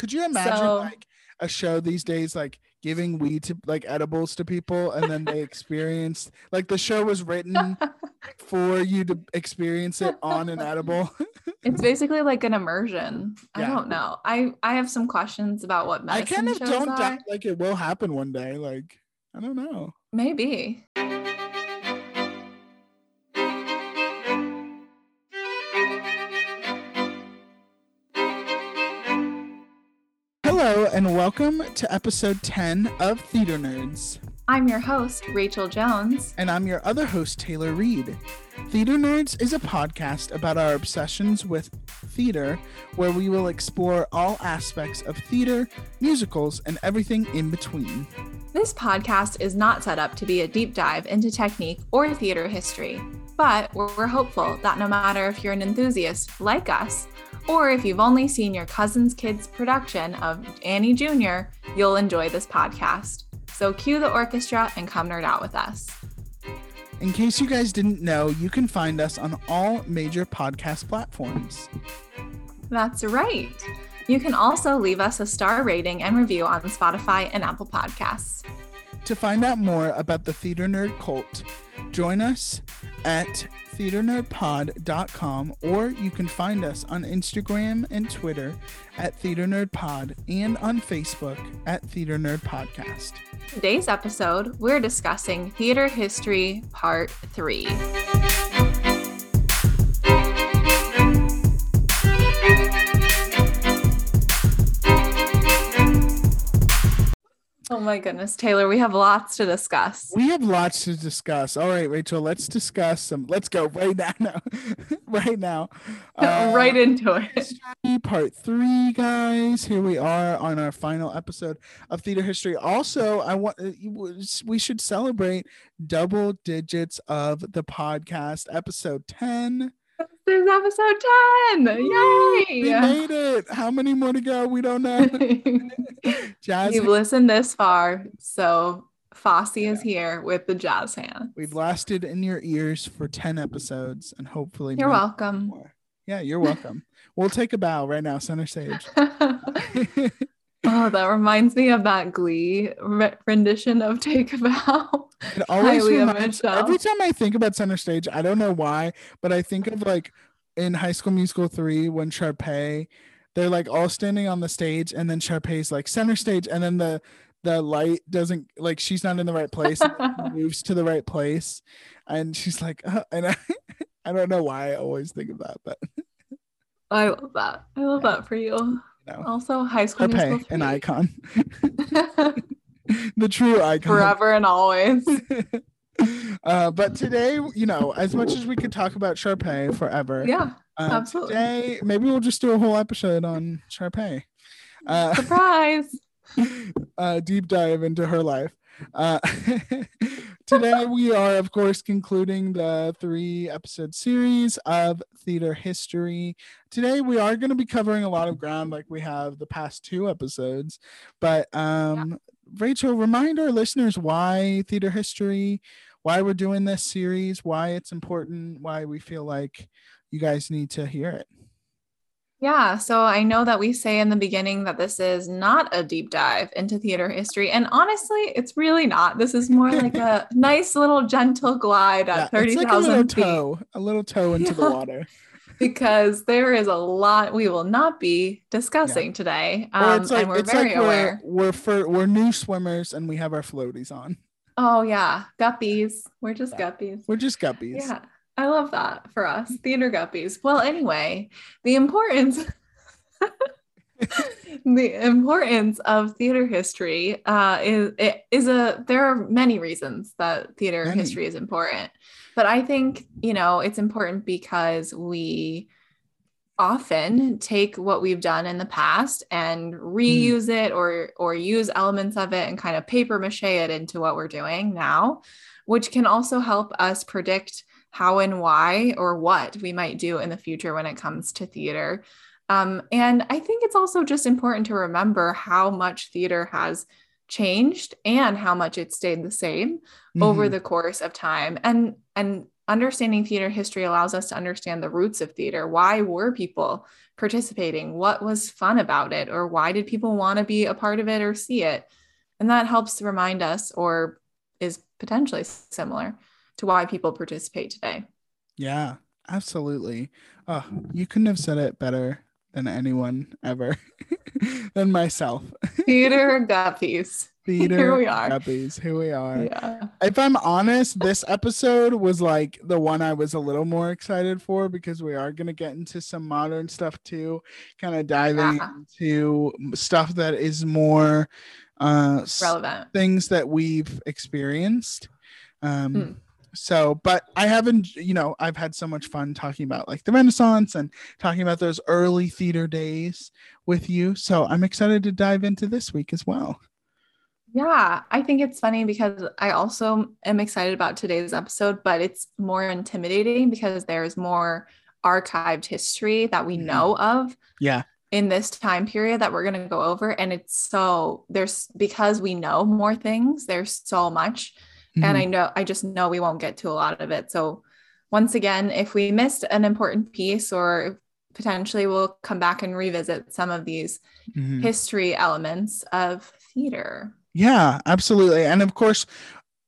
Could you imagine So- like a show these days, like giving weed to like edibles to people, and then they experience like the show was written for you to experience it on an edible. It's basically like an immersion. I don't know. I I have some questions about what I kind of don't doubt like it will happen one day. Like I don't know. Maybe. And welcome to episode 10 of Theater Nerds. I'm your host, Rachel Jones. And I'm your other host, Taylor Reed. Theater Nerds is a podcast about our obsessions with theater, where we will explore all aspects of theater, musicals, and everything in between. This podcast is not set up to be a deep dive into technique or theater history, but we're we're hopeful that no matter if you're an enthusiast like us, or if you've only seen your cousin's kid's production of Annie Jr., you'll enjoy this podcast. So cue the orchestra and come nerd out with us. In case you guys didn't know, you can find us on all major podcast platforms. That's right. You can also leave us a star rating and review on Spotify and Apple Podcasts. To find out more about the Theater Nerd cult, join us at theaternerdpod.com or you can find us on Instagram and Twitter at Theater Nerd Pod and on Facebook at Theater Nerd Podcast. Today's episode, we're discussing theater history part three. Oh my goodness, Taylor, we have lots to discuss. We have lots to discuss. All right, Rachel, let's discuss some. Let's go right now. right now. Uh, right into it. history part three guys here we are on our final episode of theater history also i want uh, we should celebrate double digits of the podcast episode 10 This is episode 10. Yay! we made it how many more to go we don't know jazz You've listened this far, so Fosse is here with the jazz hand. we've lasted in your ears for 10 episodes and hopefully You're welcome. more. yeah you're welcome we'll take a bow right now center stage oh, that reminds me of that Glee re- rendition of "Take a Bow." It always reminds every time I think about center stage, I don't know why, but I think of like in High School Musical 3 when Sharpay, they're like all standing on the stage and then Sharpay's like center stage and then the the light doesn't like she's not in the right place and then she moves to the right place and she's like uh, and I, I don't know why I always think of that, but I love that. I love that for you. Know, Also, High School Musical Sharpay, an icon, the true icon. forever and always. uh, but today, you know, as much as we could talk about Sharpay forever, Yeah, uh, absolutely. Today, maybe we'll just do a whole episode on Sharpay. Uh, surprise. uh, deep dive into her life. Uh, today, we are, of course, concluding the three episode series of theater history. Today, we are going to be covering a lot of ground like we have the past two episodes. But, um, Rachel, remind our listeners why theater history, why we're doing this series, why it's important, why we feel like you guys need to hear it. Yeah, so I know that we say in the beginning that this is not a deep dive into theater history. And honestly, it's really not. This is more like a nice little gentle glide Yeah, at like a little 30,000 feet toe, a little toe into the water. because there is a lot we will not be discussing today. Or Um, like and we're very like aware. we're we're for we're new swimmers and we have our floaties on. Oh, yeah, guppies. We're just Yeah. guppies. We're just guppies. Yeah, I love that for us, theater guppies. Well, anyway, the importance. the importance of theater history uh, is it is a there are many reasons that theater Many. history is important but i think you know it's important because we often take what we've done in the past and reuse it or or use elements of it and kind of paper mache it into what we're doing now which can also help us predict how and why or what we might do in the future when it comes to theater um, and I think it's also just important to remember how much theater has changed and how much it stayed the same over Mhm. the course of time. And and understanding theater history allows us to understand the roots of theater. Why were people participating? What was fun about it? Or why did people want to be a part of it or see it? And that helps remind us or is potentially similar to why people participate today. Yeah, absolutely. Oh, you couldn't have said it better than anyone ever than myself. Theater guppies. Theater Here we are. guppies. Here we are. Yeah. If I'm honest, this episode was like the one I was a little more excited for because we are going to get into some modern stuff too, kind of diving Yeah. into stuff that is more uh Relevant. things that we've experienced. Um, Hmm. So, but I haven't, you know, I've had so much fun talking about like the Renaissance and talking about those early theater days with you. So I'm excited to dive into this week as well. Yeah, I think it's funny because I also am excited about today's episode, but it's more intimidating because there's more archived history that we Mhm. know of Yeah. in this time period that we're going to go over. And it's so there's because we know more things, there's so much. And Mm-hmm. I know, I just know we won't get to a lot of it. So, once again, if we missed an important piece or potentially we'll come back and revisit some of these Mhm. history elements of theater. Yeah, absolutely. And of course,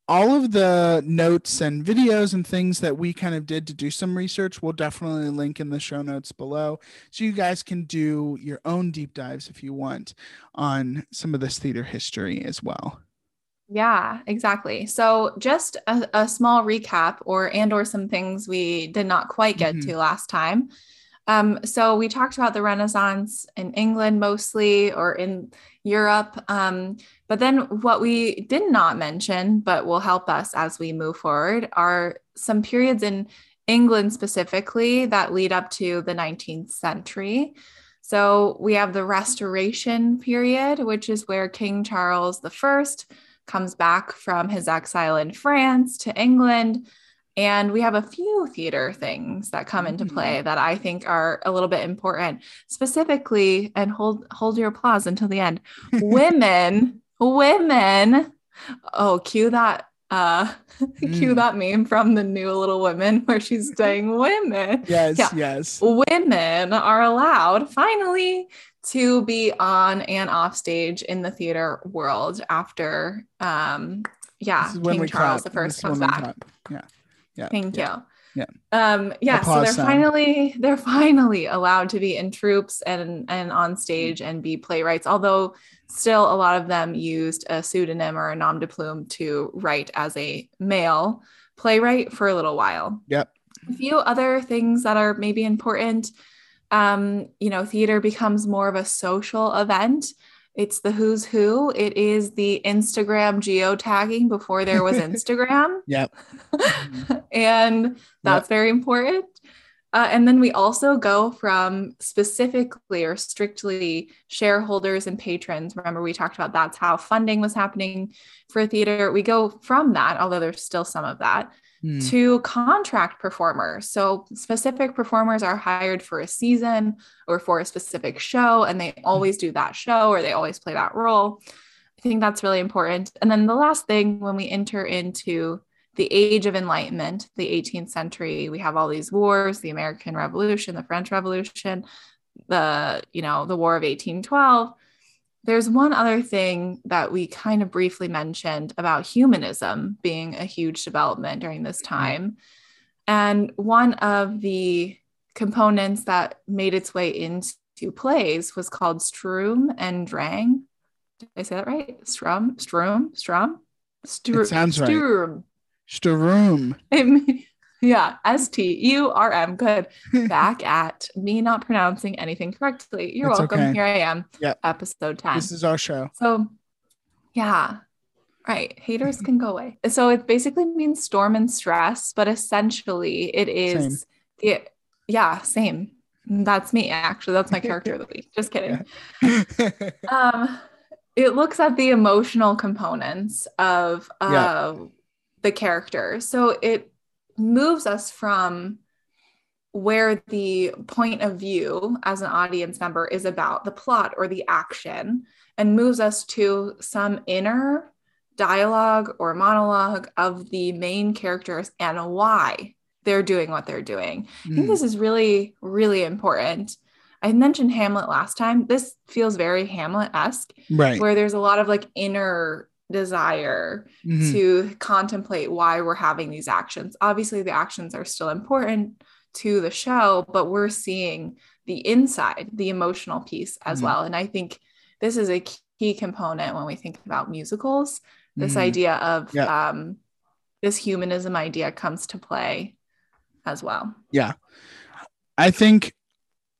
all of the notes and videos and things that we kind of did to do some research, we'll definitely link in the show notes below. So you guys can do your own deep dives if you want on some of this theater history as well. Yeah, exactly. So just a, a small recap or and or some things we did not quite get Mhm. to last time. Um, so we talked about the Renaissance in England mostly or in Europe. Um, but then what we did not mention, but will help us as we move forward, are some periods in England specifically that lead up to the 19th century. So we have the Restoration period, which is where King Charles I comes back from his exile in France to England. And we have a few theater things that come into Mhm. play that I think are a little bit important. Specifically, and hold hold your applause until the end. Women, women. Oh, cue that uh cue Mm. that meme from the new little women where she's saying women Yes, Yeah. yes. women are allowed finally to be on and off stage in the theater world after um yeah king charles clap. the first comes back clap. Yeah. Yeah. thank yeah. you Yeah. um yeah so they're sound. finally they're finally allowed to be in troupes and and on stage and be playwrights although still a lot of them used a pseudonym or a nom de plume to write as a male playwright for a little while Yep. a few other things that are maybe important um you know theater becomes more of a social event it's the who's who it is the instagram geotagging before there was instagram Yep. and that's very important uh, and then we also go from specifically or strictly shareholders and patrons. Remember, we talked about that's how funding was happening for theater. We go from that, although there's still some of that, Hmm. to contract performers. So specific performers are hired for a season or for a specific show, and they always do that show or they always play that role. I think that's really important. And then the last thing, when we enter into the age of enlightenment, the 18th century, we have all these wars, the American Revolution, the French Revolution, the, you know, the War of 1812 there's one other thing that we kind of briefly mentioned about humanism being a huge development during this mm-hmm. time. And one of the components that made its way into plays was called Strum and Drang. Did I say that right? Strum, Strum, Strum? Strum. It sounds right. Sturm. Sturm. yeah, S T U R M. Good. Back at me not pronouncing anything correctly. You're It's welcome. okay. Here I am. Yep. Episode 10. This is our show. So, yeah, right. Haters can go away. So it basically means storm and stress, but essentially it is the yeah, same. That's me actually. That's my character of the week. Just kidding. Um, it looks at the emotional components of uh, Yeah. the character. So it moves us from where the point of view as an audience member is about the plot or the action and moves us to some inner dialogue or monologue of the main characters and why they're doing what they're doing. I think Mm. this is really, really important. I mentioned Hamlet last time. This feels very Hamlet esque, right where there's a lot of like inner desire Mhm. to contemplate why we're having these actions. Obviously, the actions are still important to the show, but we're seeing the inside, the emotional piece as Mhm. well. And I think this is a key component when we think about musicals. This Mhm. idea of Yeah. um, this humanism idea comes to play as well. Yeah. I think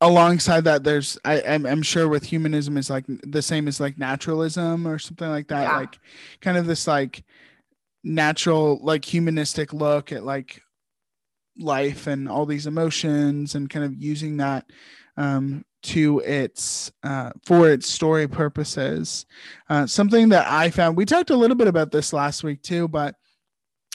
alongside that, there's I, I'm, I'm sure with humanism is like the same as like naturalism or something like that. Yeah. Like kind of this like natural, like humanistic look at like life and all these emotions and kind of using that um, to its uh, for its story purposes. Uh, something that I found we talked a little bit about this last week too, but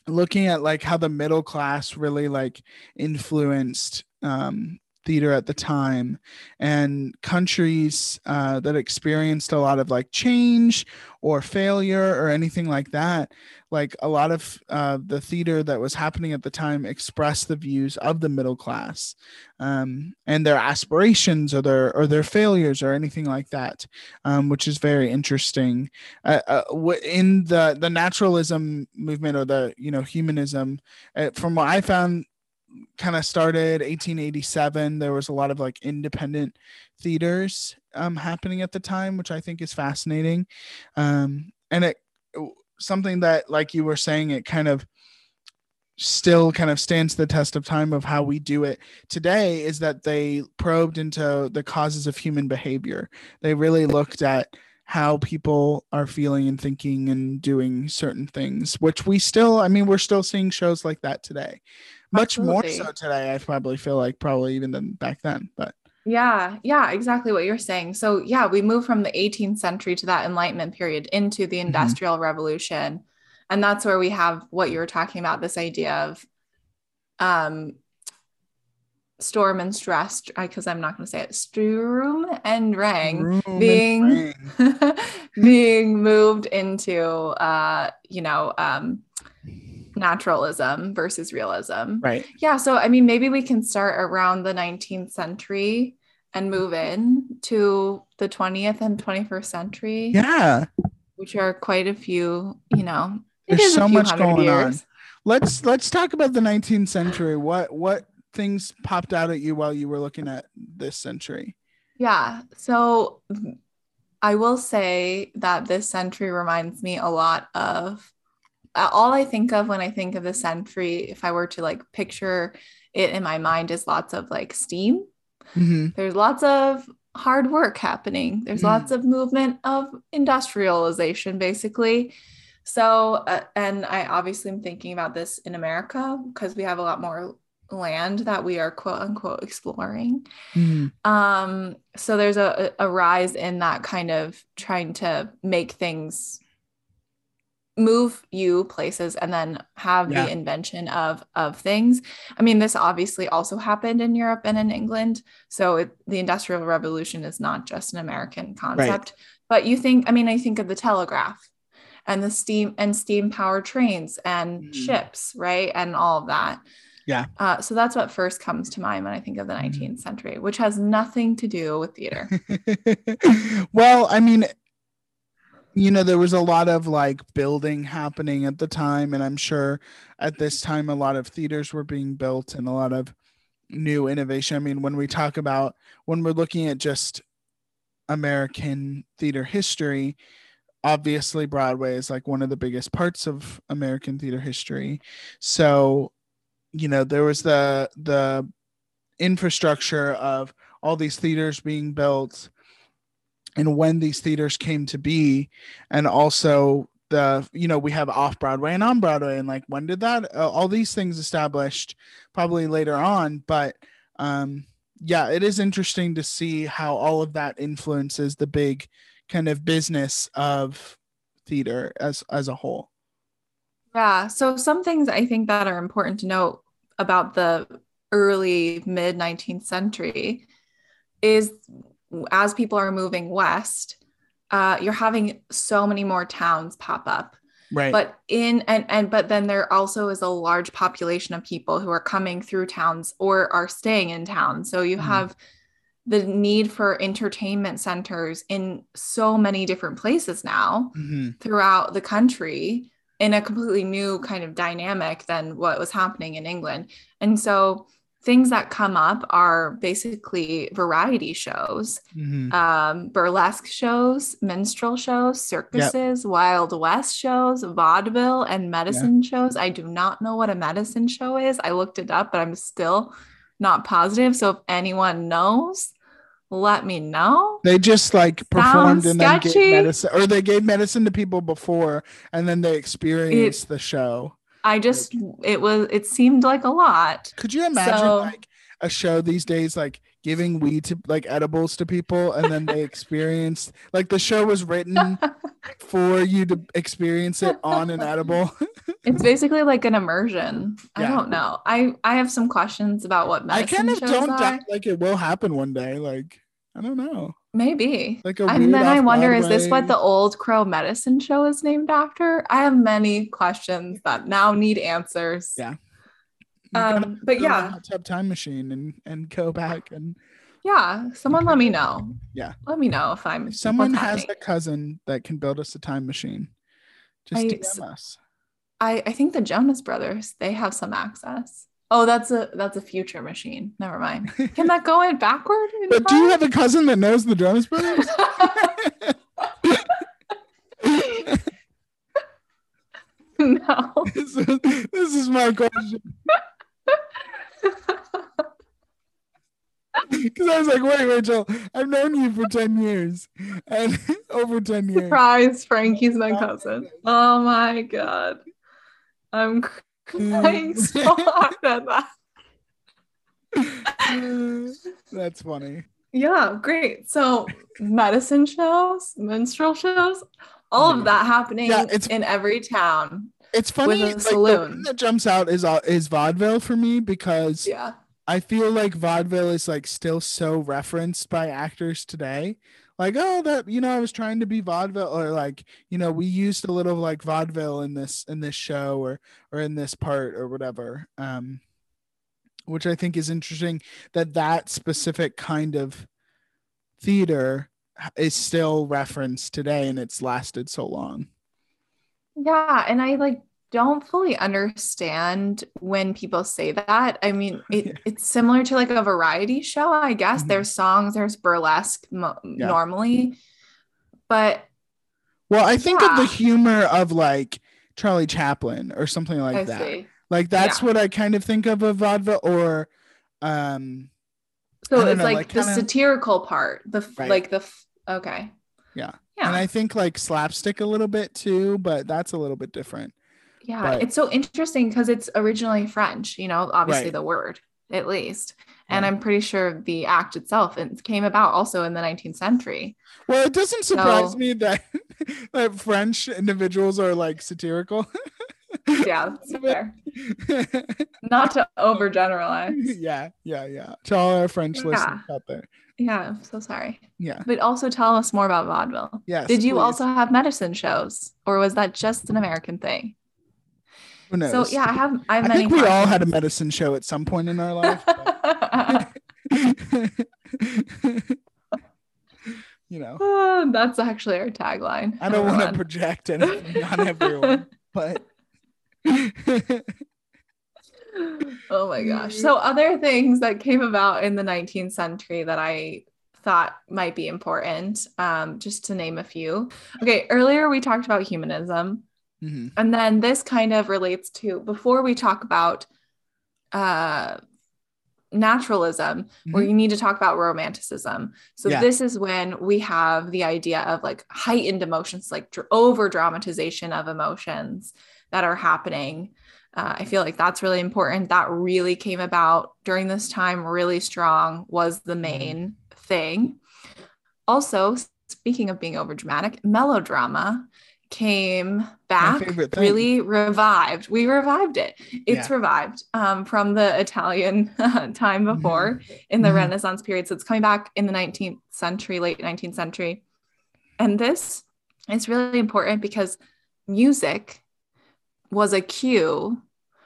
looking at like how the middle class really like influenced um, theater at the time. And countries uh, that experienced a lot of like change or failure or anything like that like a lot of uh, the theater that was happening at the time expressed the views of the middle class um, and their aspirations or their or their failures or anything like that um, which is very interesting. Uh, uh, in the the naturalism movement or the you know humanism uh, from what i found kind of started 1887 there was a lot of like independent theaters um, happening at the time which i think is fascinating. Um, and it something that like you were saying it kind of still kind of stands the test of time of how we do it today is that they probed into the causes of human behavior. They really looked at how people are feeling and thinking and doing certain things which we still i mean we're still seeing shows like that today much more so today i probably feel like probably even than back then but Yeah, yeah, exactly what you're saying. So, yeah, we move from the 18th century to that Enlightenment period into the Industrial Revolution. And that's where we have what you were talking about this idea of um, storm and stress, because I'm not going to say it, Sturm and Drang Room and being frame. being moved into uh, you know, um, naturalism versus realism. right. Yeah, so I mean, maybe we can start around the 19th century and move in to the 20th and 21st century, yeah. Which are quite a few, you know, There's so much going on. let's let's talk about the 19th century. What what things popped out at you while you were looking at this century? Yeah, so I will say that this century reminds me a lot of all I think of when I think of the century, if I were to like picture it in my mind, is lots of like steam. Mhm. there's lots of hard work happening there's Mm. lots of movement of industrialization basically so uh, and i obviously am thinking about this in america because we have a lot more land that we are quote unquote exploring Mhm. um so there's a, a rise in that kind of trying to make things move you places and then have Yeah. the invention of of things i mean this obviously also happened in europe and in england so it, the industrial revolution is not just an american concept but you think i mean i think of the telegraph and the steam and steam power trains and Mhm. ships right and all of that Yeah. uh, so that's what first comes to mind when i think of the Mhm. 19th century which has nothing to do with theater well, I mean, you know, there was a lot of like building happening at the time, and I'm sure at this time a lot of theaters were being built and a lot of new innovation. I mean, when we talk about when we're looking at just American theater history, obviously Broadway is like one of the biggest parts of American theater history. So, you know, there was the the infrastructure of all these theaters being built and when these theaters came to be and also the you know we have off broadway and on broadway and like when did that uh, all these things established probably later on but um yeah it is interesting to see how all of that influences the big kind of business of theater as as a whole Yeah. So some things I think that are important to note about the early mid 19th century is as people are moving west, uh, you're having so many more towns pop up. right But in and and but then there also is a large population of people who are coming through towns or are staying in town. So you Mhm. have the need for entertainment centers in so many different places now hmm throughout the country in a completely new kind of dynamic than what was happening in England. And so things that come up are basically variety shows, hmm um, burlesque shows, minstrel shows, circuses, Wild West shows, vaudeville, and medicine shows. I do not know what a medicine show is. I looked it up, but I'm still not positive. So if anyone knows, let me know. They just like performed Sounds and then gave medicine, or they gave medicine to people before, and then they experienced the show. I just, it was, it seemed like a lot. Could you imagine So- like a show these days, like giving weed to like edibles to people, and then they experienced like the show was written for you to experience it on an edible? It's basically like an immersion. I don't know. I I have some questions about what I kind of don't are. doubt like it will happen one day. Like I don't know, Maybe. like a And then I wonder, is this what the old crow medicine show is named after? I have many questions that now need answers. Yeah. Um, but go in a yeah, hot time machine and and go back and yeah. Someone let me know. Yeah. Let me know if I'm if someone has happening. a cousin that can build us a time machine, just I- us. I, I think the Jonas brothers, they have some access. Oh, that's a that's a future machine. Never mind. Can that go in backward? in But do you have a cousin that knows the Jonas Brothers? no. this, is, this is my question. Because I was like, wait, Rachel, I've known you for 10 years and over 10 years. Surprise, Frankie's my cousin. Oh my god. I'm so hard at that. That's funny. Yeah, great. So medicine shows, minstrel shows, all of that happening Yeah, it's- in every town. It's funny. a like, the saloon. that jumps out is uh, is vaudeville for me because Yeah. I feel like vaudeville is like still so referenced by actors today. Like, oh, that you know, I was trying to be vaudeville, or like, you know, we used a little like vaudeville in this in this show or or in this part or whatever. Um, which I think is interesting that that specific kind of theater is still referenced today and it's lasted so long. Yeah, and I like don't fully understand when people say that. I mean, it, Yeah. it's similar to like a variety show, I guess. Mhm. There's songs, there's burlesque mo- Yeah. normally, but Well, I think of the humor of like Charlie Chaplin or something like I that. see. Like that's Yeah. what I kind of think of of vaudeville or um So it's know, like, like the kinda- satirical part, the f- Right. like the f- okay. Yeah. Yeah. and I think like slapstick a little bit too, but that's a little bit different. Yeah. but- It's so interesting because it's originally French, you know, obviously Right. the word at least. And Yeah. I'm pretty sure the act itself it came about also in the 19th century. Well, it doesn't surprise So- me that that French individuals are like satirical. Yeah, fair. Not to overgeneralize. yeah, yeah, yeah. To all our French Yeah. listeners out there. Yeah, I'm so sorry. Yeah. But also tell us more about vaudeville. Yes. Did you please. also have medicine shows, or was that just an American thing? Who knows? So yeah, I have. I have I many. think we all had a medicine show at some point in our life. you know, That's actually our tagline. I don't want to project anything on everyone, but oh my gosh. So other things that came about in the 19th century that I thought might be important, um, just to name a few. Okay, earlier we talked about humanism. Mhm. And then this kind of relates to before we talk about uh, naturalism, where Mhm. you need to talk about romanticism. So Yeah. this is when we have the idea of like heightened emotions, like dr- over dramatization of emotions that are happening. Uh, I feel like that's really important. That really came about during this time, really strong, was Mm-hmm. the main thing. Also, speaking of being over dramatic, melodrama came back really revived we revived it it's Yeah. revived um, from the italian time before in the Mhm. renaissance period so it's coming back in the 19th century late 19th century and this is really important because music was a cue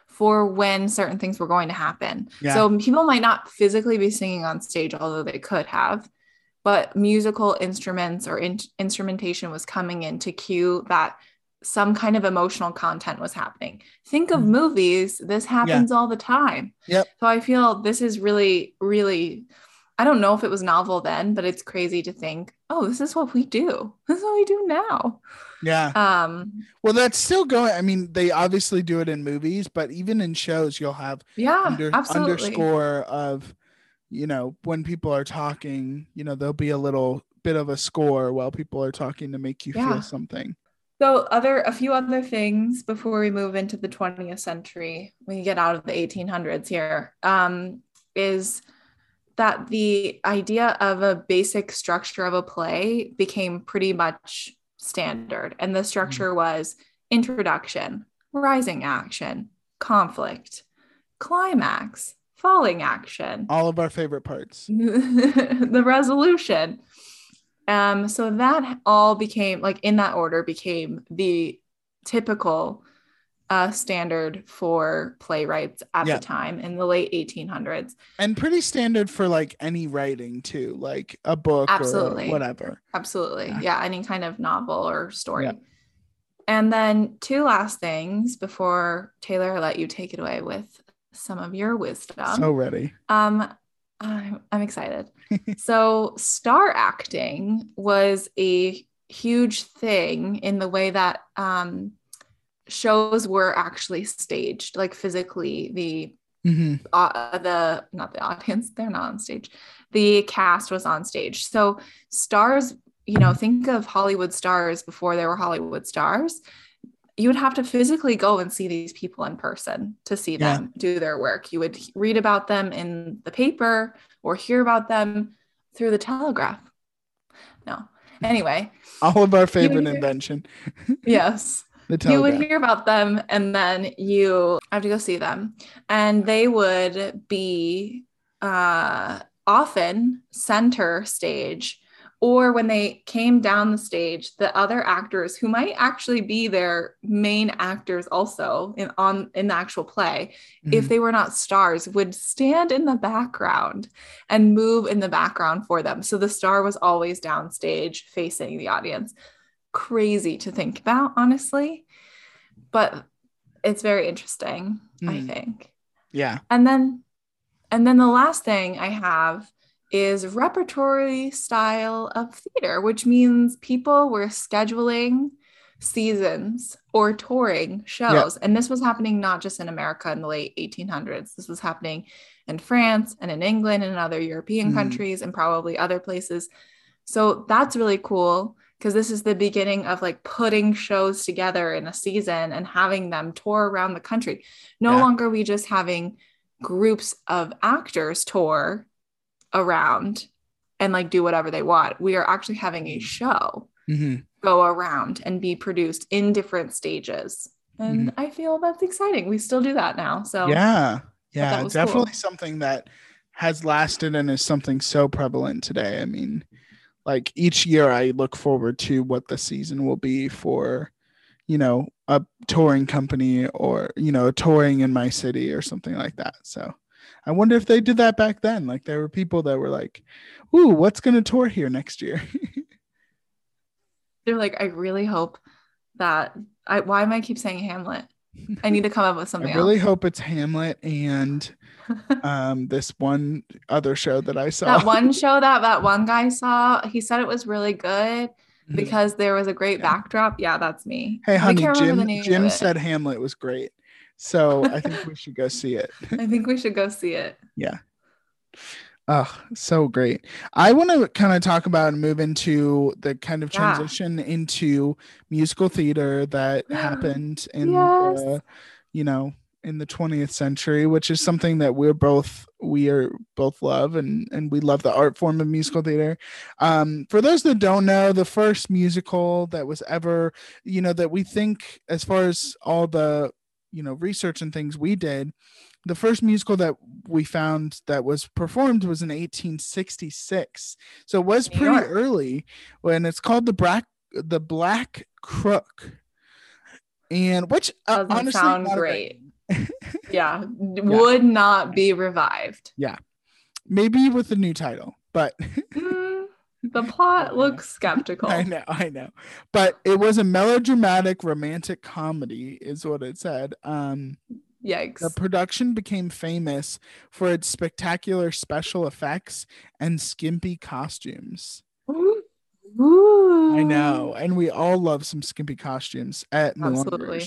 for when certain things were going to happen. Yeah. So people might not physically be singing on stage, although they could have, but musical instruments or in- instrumentation was coming in to cue that some kind of emotional content was happening. Think of Mhm. movies, this happens all the time. Yep. So I feel this is really, really, I don't know if it was novel then, but it's crazy to think, oh, this is what we do. This is what we do now. Yeah. Um, Well, that's still going. I mean, they obviously do it in movies, but even in shows, you'll have yeah, under, absolutely. underscore of, you know, when people are talking, you know, there'll be a little bit of a score while people are talking to make you Yeah. feel something. So other a few other things before we move into the 20th century, when you get out of the 1800s here, um, is that the idea of a basic structure of a play became pretty much standard. And the structure was introduction, rising action, conflict, climax, falling action, All of our favorite parts. the resolution. Um, so that all became like in that order became the typical uh, standard for playwrights at Yeah. the time in the late 1800s. And pretty standard for like any writing too, like a book Absolutely. or whatever. Absolutely. Yeah. Yeah. any kind of novel or story. Yeah. And then two last things before Taylor I let you take it away with some of your wisdom. so ready. Um, I'm, I'm excited. so, star acting was a huge thing in the way that um, shows were actually staged, like physically. The hmm uh, the not the audience, they're not on stage. The cast was on stage. So, stars, you know, think of Hollywood stars before they were Hollywood stars. You would have to physically go and see these people in person to see Yeah. them do their work. You would read about them in the paper or hear about them through the telegraph. No. Anyway, All of our favorite hear- invention. yes. The telegraph. You would hear about them and then you have to go see them. And they would be uh, often center stage, or when they came down the stage, the other actors who might actually be their main actors also in on in the actual play, if Mhm. they were not stars, would stand in the background and move in the background for them. So the star was always downstage facing the audience. Crazy to think about, honestly, but it's very interesting, I Mm. think. yeah. And then, and then the last thing I have is repertory style of theater, which means people were scheduling seasons or touring shows. And this was happening not just in America in the late 1800s. This was happening in France and in England and in other European Mhm. countries and probably other places. So that's really cool because this is the beginning of like putting shows together in a season and having them tour around the country. No Yeah. longer are we just having groups of actors tour around and like do whatever they want. We are actually having a show hmm go around and be produced in different stages. And I feel that's exciting. We still do that now. So Yeah. Yeah. Definitely cool. something that has lasted and is something so prevalent today. I mean, like each year I look forward to what the season will be for, you know, a touring company or, you know, touring in my city or something like that. So I wonder if they did that back then. Like there were people that were like, ooh, what's going to tour here next year? they're like, I really hope that I why am I keep saying Hamlet? I need to come up with something. I really else. hope it's Hamlet and um, this one other show that I saw. that one show that that one guy saw, he said it was really good Mhm. because there was a great Yeah. backdrop. Yeah, that's me. Hey, honey, can't remember the Jim. Jim said Hamlet was great, so I think we should go see it. I think we should go see it. Yeah. Oh, so great! I want to kind of talk about and move into the kind of Yeah. transition into musical theater that happened in Yes. the, you know, in the 20th century, which is something that we're both we are both love and and we love the art form of musical theater. Um, for those that don't know, the first musical that was ever, you know, that we think as far as all the you know research and things we did the first musical that we found that was performed was in 1866 so it was pretty York. early when it's called the black the black crook and which uh, honestly sound great. yeah, would not be revived. Yeah. Maybe with a new title, but Mm, the plot looks skeptical. I know, I know. But it was a melodramatic romantic comedy, is what it said. Um, Yikes. the production became famous for its spectacular special effects and skimpy costumes. Ooh. I know, and we all love some skimpy costumes at Absolutely.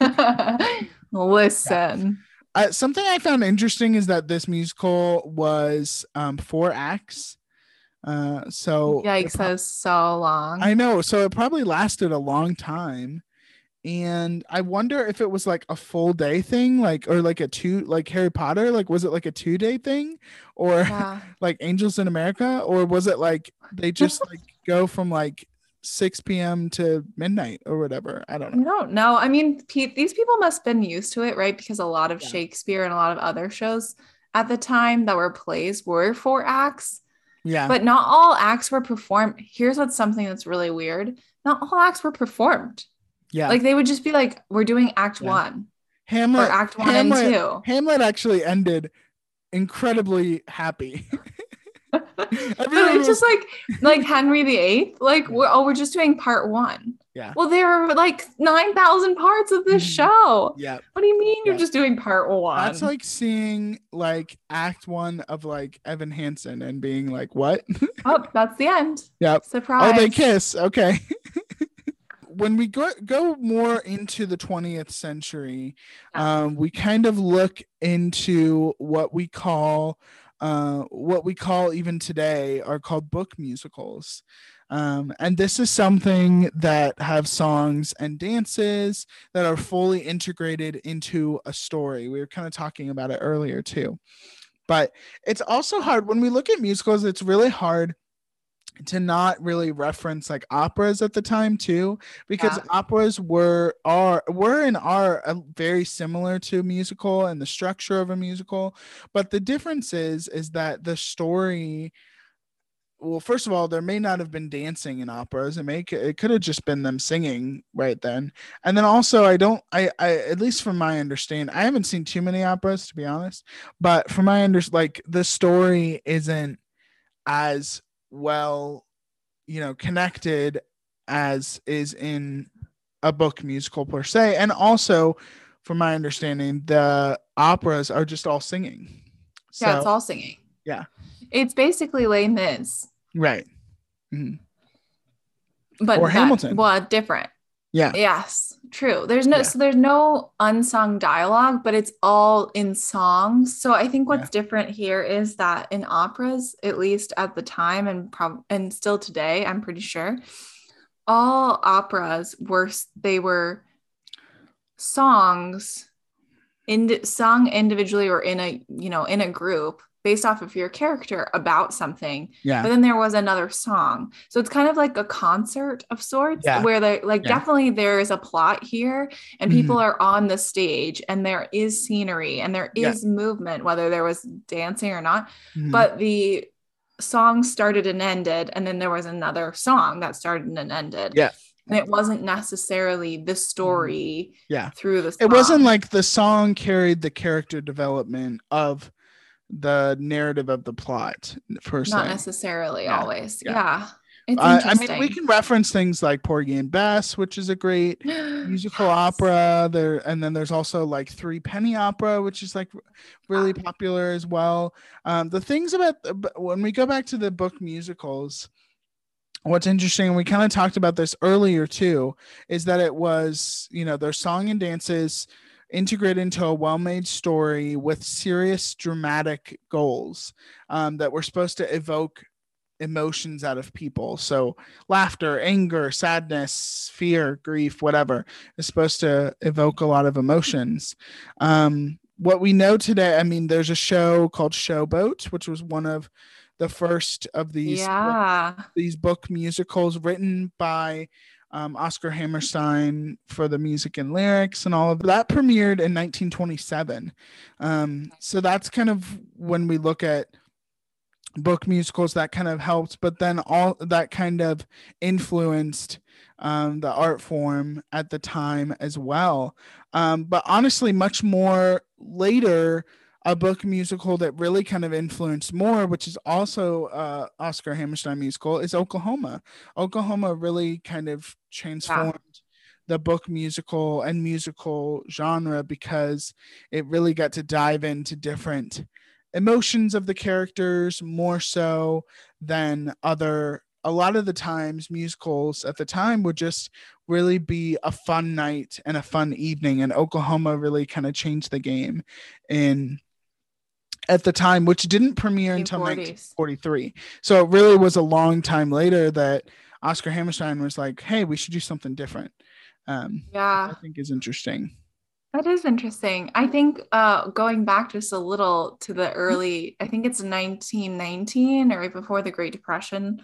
Listen. Uh, something I found interesting is that this musical was um, four acts. Uh, so Yikes, that is so long. I know. So it probably lasted a long time. And I wonder if it was like a full day thing, like, or like a two, like Harry Potter, like, was it like a two day thing or yeah. like Angels in America? Or was it like they just like go from like 6 p.m. to midnight or whatever? I don't I know. don't know. I mean, pe- these people must have been used to it, right? Because a lot of Yeah. Shakespeare and a lot of other shows at the time that were plays were four acts, Yeah. but not all acts were performed. Here's what's something that's really weird not all acts were performed. yeah. Like they would just be like, we're doing act Yeah. one or Hamlet, act one Hamlet, and two. Hamlet actually ended incredibly happy. It's just like like Henry VIII, like we're, oh, we're just doing part one. Yeah. Well, there are like nine thousand parts of this Mhm. show. yeah. What do you mean you're just doing part one? That's like seeing like act one of like Evan Hansen and being like, what? oh, that's the end. yep. Surprise. Oh, they kiss. Okay. when we go go more into the 20th century, Yeah. um, we kind of look into what we call uh, what we call even today are called book musicals. Um, and this is something that have songs and dances that are fully integrated into a story. We were kind of talking about it earlier too. But it's also hard when we look at musicals, it's really hard to not really reference like operas at the time too because Yeah. operas were are were and are uh, very similar to musical and the structure of a musical but the difference is is that the story well first of all there may not have been dancing in operas. It may it could have just been them singing right then. And then also i don't i i at least from my understanding i haven't seen too many operas to be honest. But from my under like the story isn't as well you know connected as is in a book musical per se. And also from my understanding the operas are just all singing. Yeah, so it's all singing. Yeah. It's basically Les Mis, right Mhm. but Or that- Hamilton. Well, different. yeah Yes, true. There's no Yeah. so there's no unsung dialogue, but it's all in songs. So I think what's different here is that in operas, at least at the time and prob- and still today, I'm pretty sure, all operas were they were songs in sung individually or in a you know in a group based off of your character about something yeah but then there was another song so it's kind of like a concert of sorts Yeah. where they like Yeah. definitely there is a plot here and people are on the stage and there is scenery and there is Yeah. movement whether there was dancing or not Mhm. but the song started and ended and then there was another song that started and ended Yeah. and it wasn't necessarily the story Yeah. through the it wasn't like the song carried the character development of the narrative of the plot per se not necessarily Yeah. always Yeah. yeah, it's Uh, I mean, we can reference things like Porgy and Bess, which is a great musical Yes. opera. There, and then there's also like Threepenny Opera, which is like really Ah. popular as well. Um, the things about the- when we go back to the book musicals, what's interesting, and we kind of talked about this earlier too, is that it was you know their song and dances integrated into a well-made story with serious dramatic goals um, that were supposed to evoke emotions out of people. So laughter, anger, sadness, fear, grief, whatever is supposed to evoke a lot of emotions. Um, what we know today, I mean, there's a show called Showboat, which was one of the first of these yeah these book musicals written by um, Oscar Hammerstein for the music and lyrics and all of that premiered in 1927. Um, so that's kind of when we look at book musicals that kind of helped, but then all that kind of influenced um, the art form at the time as well. Um, but honestly, much more later, a book musical that really kind of influenced more, which is also uh, Oscar Hammerstein musical, is Oklahoma. Oklahoma really kind of transformed. The book musical and musical genre because it really got to dive into different emotions of the characters more so than other a lot of the times musicals at the time would just really be a fun night and a fun evening and oklahoma really kind of changed the game in at the time which didn't premiere until 1943 so it really was a long time later that oscar hammerstein was like hey we should do something different um, yeah i think is interesting. That is interesting. I think uh, going back just a little to the early, I think it's 1919 or right before the Great Depression,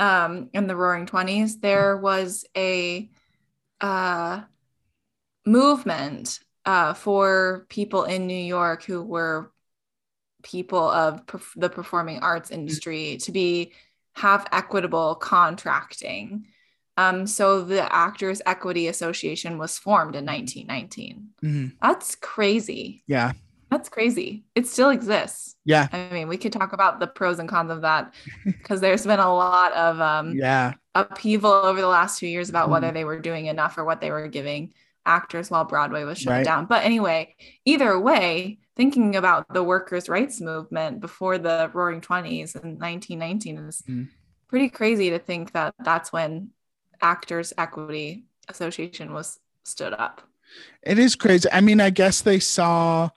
um, in the Roaring Twenties, there was a uh, movement uh, for people in New York who were people of perf- the performing arts industry to be have equitable contracting um, so the Actors Equity Association was formed in 1919. Mm-hmm. That's crazy. Yeah. That's crazy. It still exists. Yeah. I mean, we could talk about the pros and cons of that because there's been a lot of um, yeah upheaval over the last few years about mm whether they were doing enough or what they were giving actors while Broadway was shut right. down. But anyway, either way, thinking about the workers' rights movement before the Roaring Twenties in 1919 is mm pretty crazy to think that that's when Actors Equity Association was stood up. It is crazy. I mean, I guess they saw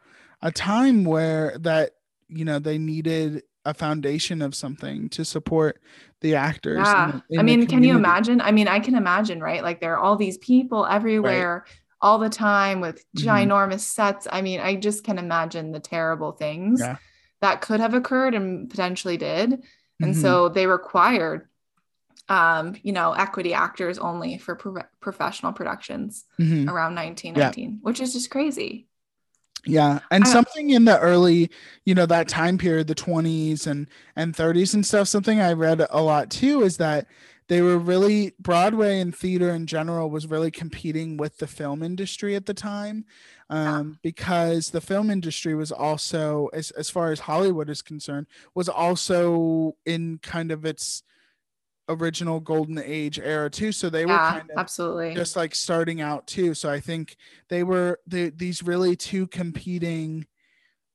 a time where that, you know, they needed a foundation of something to support the actors. Yeah. In, in I mean, can you imagine? I mean, I can imagine, right? Like there are all these people everywhere right. All the time with mm-hmm. ginormous sets. I mean, I just can imagine the terrible things yeah. that could have occurred and potentially did. And mm-hmm. so they required um, you know, equity actors only for pro- professional productions mm-hmm. around 1919, yeah. which is just crazy. Yeah, and something in the early, you know, that time period, the 20s and and 30s and stuff. Something I read a lot too is that they were really Broadway and theater in general was really competing with the film industry at the time, um, yeah. because the film industry was also, as as far as Hollywood is concerned, was also in kind of its original golden age era too. So they yeah, were kind of absolutely. just like starting out too. So i think they were the, these really two competing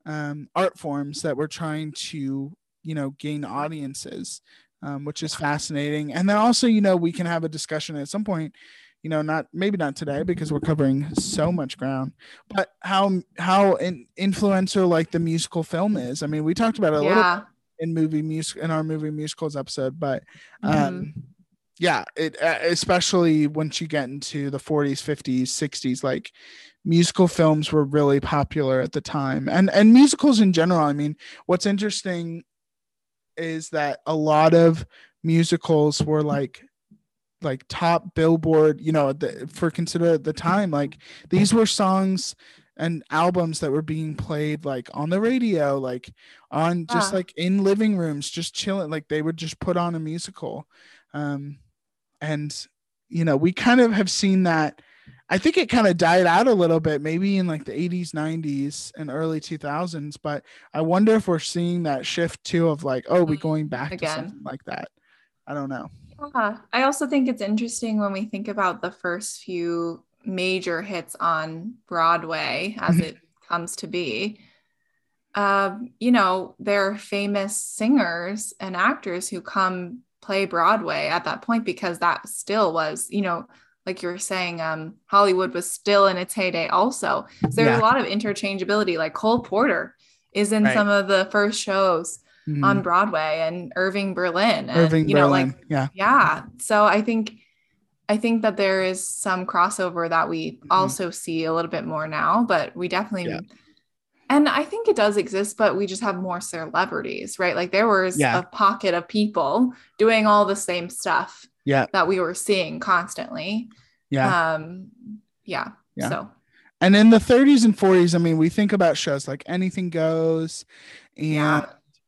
um, art forms that were trying to you know gain audiences um, which is fascinating and then also you know we can have a discussion at some point you know not maybe not today because we're covering so much ground but how how in, influential like the musical film is i mean we talked about it a yeah. little in movie music in our movie musicals episode but um mm-hmm. yeah it uh, especially once you get into the 40s 50s 60s like musical films were really popular at the time and and musicals in general i mean what's interesting is that a lot of musicals were like like top billboard you know the, for consider at the time like these were songs and albums that were being played like on the radio, like on just like in living rooms, just chilling. Like they would just put on a musical. Um, and, you know, we kind of have seen that. I think it kind of died out a little bit, maybe in like the 80s, 90s, and early 2000s. But I wonder if we're seeing that shift too of like, oh, we mm, going back Again. to something like that. I don't know. Yeah. I also think it's interesting when we think about the first few major hits on Broadway as mm-hmm. it comes to be. Um, you know, there are famous singers and actors who come play Broadway at that point because that still was, you know, like you were saying, um, Hollywood was still in its heyday also. So there's yeah. a lot of interchangeability. Like Cole Porter is in right. some of the first shows mm-hmm. on Broadway and Irving Berlin. And, Irving you know, Berlin. like yeah. Yeah. So I think I think that there is some crossover that we mm-hmm. also see a little bit more now, but we definitely yeah. and I think it does exist, but we just have more celebrities, right? Like there was yeah. a pocket of people doing all the same stuff yeah. that we were seeing constantly. Yeah. Um yeah. yeah. So and in the 30s and 40s, I mean, we think about shows like Anything Goes and yeah.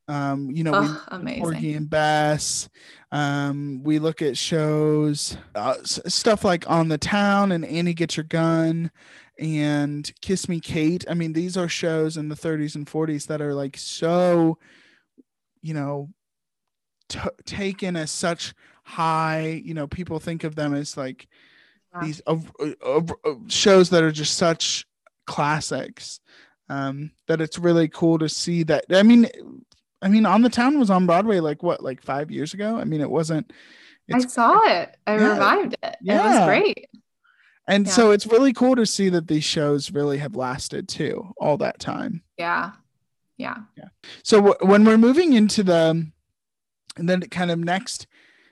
Um, you know, we amazing. Porgy and Bess. Um, we look at shows, uh, stuff like On the Town and Annie Get Your Gun and Kiss Me Kate. I mean, these are shows in the 30s and 40s that are like so, you know, t- taken as such high, you know, people think of them as like Yeah. these uh, uh, uh, shows that are just such classics um, that it's really cool to see that. I mean, I mean, On the Town was on Broadway like what, like five years ago? I mean, it wasn't. I saw it. I Yeah. revived it. It was great. and yeah. so it's really cool to see that these shows really have lasted too all that time. Yeah. Yeah. So w- when we're moving into the and then kind of next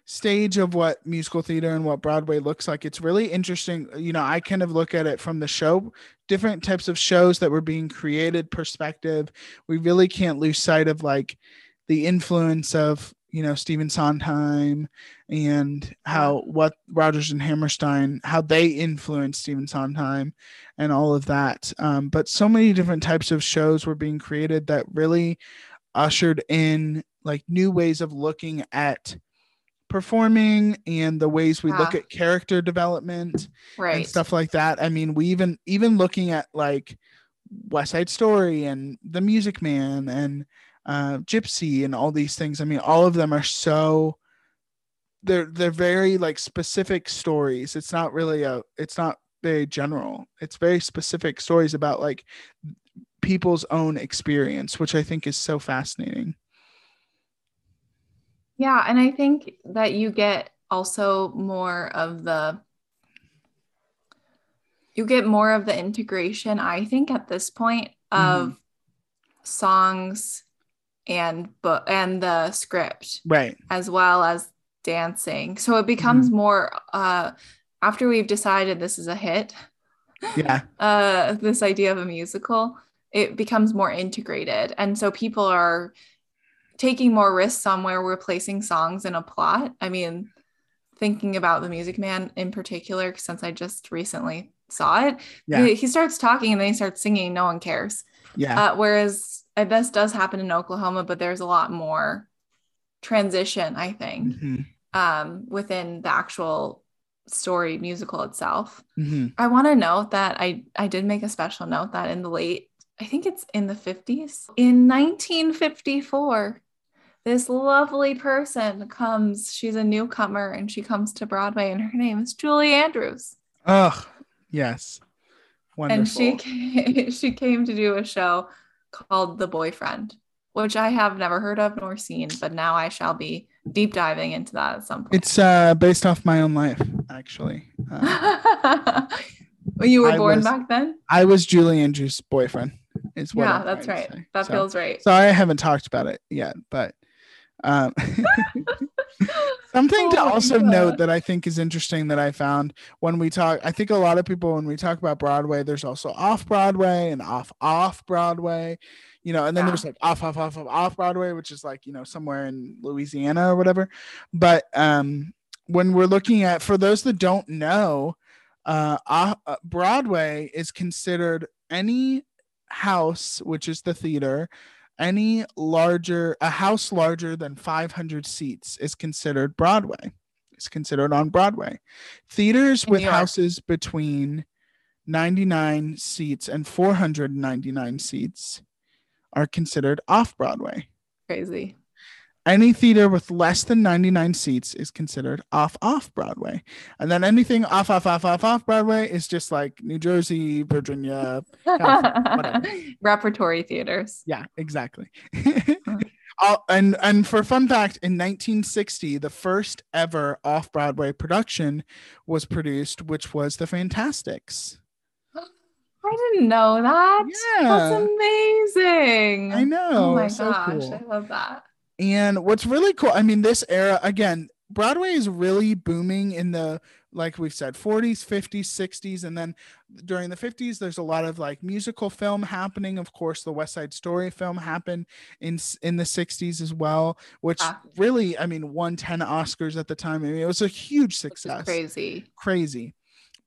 stage of what musical theater and what Broadway looks like, it's really interesting. You know, I kind of look at it from the show, different types of shows that were being created perspective. We really can't lose sight of like the influence of you know Stephen Sondheim and how what Rodgers and Hammerstein how they influenced Stephen Sondheim and all of that. Um, but so many different types of shows were being created that really ushered in like new ways of looking at performing and the ways we look at character development Right. and stuff like that. I mean, we even even looking at like West Side Story and The Music Man and uh, Gypsy and all these things. I mean, all of them are so they're they're very like specific stories. It's not really a it's not very general. It's very specific stories about like people's own experience, which I think is so fascinating. Yeah, and I think that you get also more of the you get more of the integration I think at this point of songs and book and the script Right. as well as dancing. So it becomes more uh after we've decided this is a hit, Yeah. uh this idea of a musical, it becomes more integrated. And so people are taking more risks on where we're placing songs in a plot. I mean, thinking about the Music Man in particular, since I just recently saw it, Yeah. he, he starts talking and then he starts singing. No one cares. Yeah. Uh, whereas this does happen in Oklahoma, but there's a lot more transition, I think, Mhm. um, within the actual story musical itself. Mhm. I want to note that I I did make a special note that in the late I think it's in the 50s in 1954 this lovely person comes she's a newcomer and she comes to Broadway and her name is Julie Andrews Ugh. Yes. Wonderful. and she came, she came to do a show called The Boyfriend which I have never heard of nor seen but now I shall be deep diving into that at some point. It's uh based off my own life, actually. Uh, you were I born was- back then? I was Julie Andrews' boyfriend. Is what Yeah, I'm that's right. That So- feels right. Sorry, I haven't talked about it yet, but um, something to Oh my also God. note that I think is interesting that I found when we talk. I think a lot of people when we talk about Broadway, there's also off Broadway and off off Broadway, you know, and then Yeah. there's like off off off off off Broadway, which is like you know somewhere in Louisiana or whatever. But um, when we're looking at for those that don't know, uh, uh, uh, Broadway is considered any house, which is the theater, any larger, a house larger than 500 seats is considered Broadway. It's considered on Broadway. Theaters In with houses between 99 seats and 499 seats are considered off Broadway. Crazy. Any theater with less than 99 seats is considered off off Broadway. And then anything off off off off off Broadway is just like New Jersey, Virginia. Repertory theaters. Yeah, exactly. I'll- and and for fun fact, in 1960, the first ever off Broadway production was produced, which was The Fantasticks. I didn't know that. Yeah. That's amazing. I know. Oh my so gosh, cool. I love that. And what's really cool, I mean, this era again, Broadway is really booming in the like we've said 40s, 50s, 60s, and then during the 50s, there's a lot of like musical film happening. Of course, the West Side Story film happened in in the 60s as well, which Ah. really, I mean, won 10 Oscars at the time. I mean, it was a huge success crazy. crazy.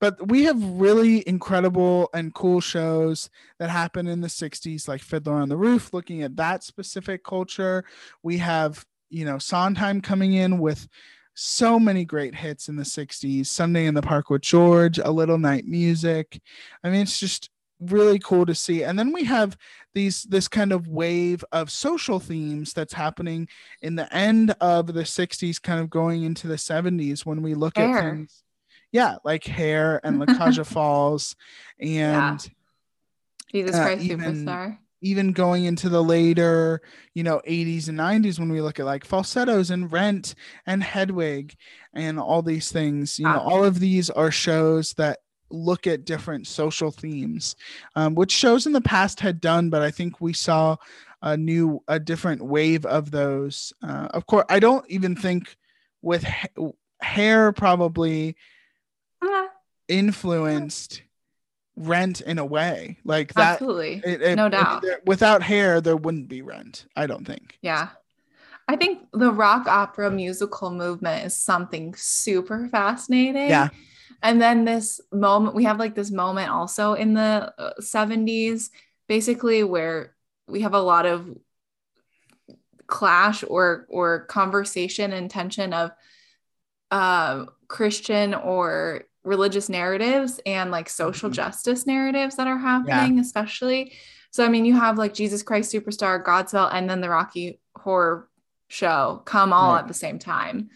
But we have really incredible and cool shows that happen in the 60s like fiddler on the roof looking at that specific culture. We have you know sondheim coming in with so many great hits in the 60s sunday in the park with george a little night music. I mean it's just really cool to see. And then we have these this kind of wave of social themes that's happening in the end of the 60s kind of going into the 70s when we look Hair. at things yeah like hair and La Cage aux Folles and Yeah. Jesus Uh, Christ even- Superstar. even going into the later you know 80s and 90s when we look at like falsettos and rent and hedwig and all these things you know all of these are shows that look at different social themes um, which shows in the past had done but i think we saw a new a different wave of those uh, of course i don't even think with ha- hair probably influenced rent in a way like that Absolutely. it- it- No doubt. without hair, there wouldn't be rent. I don't think. Yeah. I think the rock opera musical movement is something super fascinating. Yeah. And then this moment, we have like this moment also in the uh, 70s, basically, where we have a lot of clash or or conversation and tension of uh, Christian or religious narratives and like social Mhm. justice narratives that are happening, especially. So I mean, you have like Jesus Christ Superstar, Godspell, and then the Rocky Horror Show come all Right. at the same time,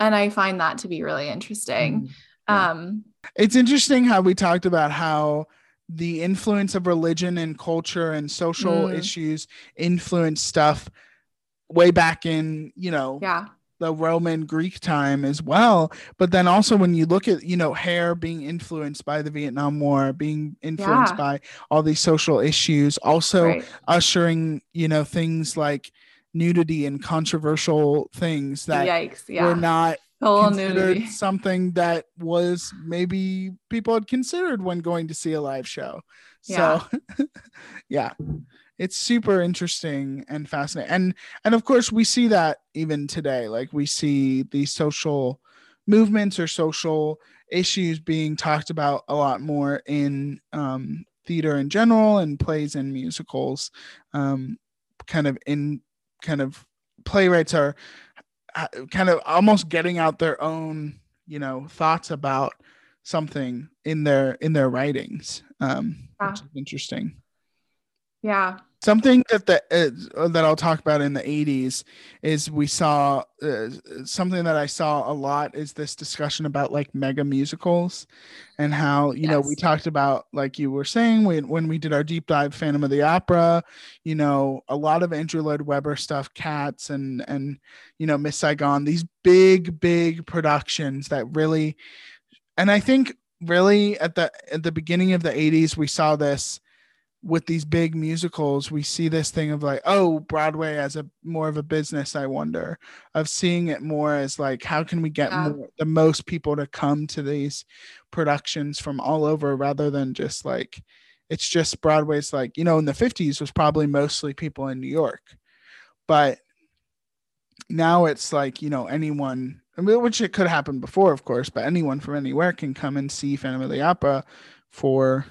and I find that to be really interesting. Yeah. Um, It's interesting how we talked about how the influence of religion and culture and social Mm. issues influence stuff way back in, you know, yeah, the Roman Greek time as well. But then also when you look at, you know, hair being influenced by the Vietnam War, being influenced Yeah. by all these social issues, also right. ushering, you know, things like nudity and controversial things that Yikes! Yeah, were not considered nudity. something that was maybe people had considered when going to see a live show. Yeah. So yeah. It's super interesting and fascinating. And and of course we see that even today. Like we see these social movements or social issues being talked about a lot more in um, theater in general and plays and musicals. Um, kind of in kind of playwrights are kind of almost getting out their own you know thoughts about something in their in their writings um which is interesting Yeah, something that the uh, that I'll talk about in the 80s is we saw uh, something that I saw a lot is this discussion about like mega musicals and how you know we talked about like you were saying when when we did our deep dive Phantom of the Opera you know a lot of Andrew Lloyd Webber stuff Cats and and you know Miss Saigon these big big productions that really and I think really at the at the beginning of the 80s we saw this with these big musicals we see this thing of like oh broadway as a more of a business i wonder of seeing it more as like how can we get Yeah. more, the most people to come to these productions from all over rather than just like it's just broadway's like you know in the 50s was probably mostly people in new york but now it's like you know anyone I mean, which it could happen before of course but anyone from anywhere can come and see phantom of the opera for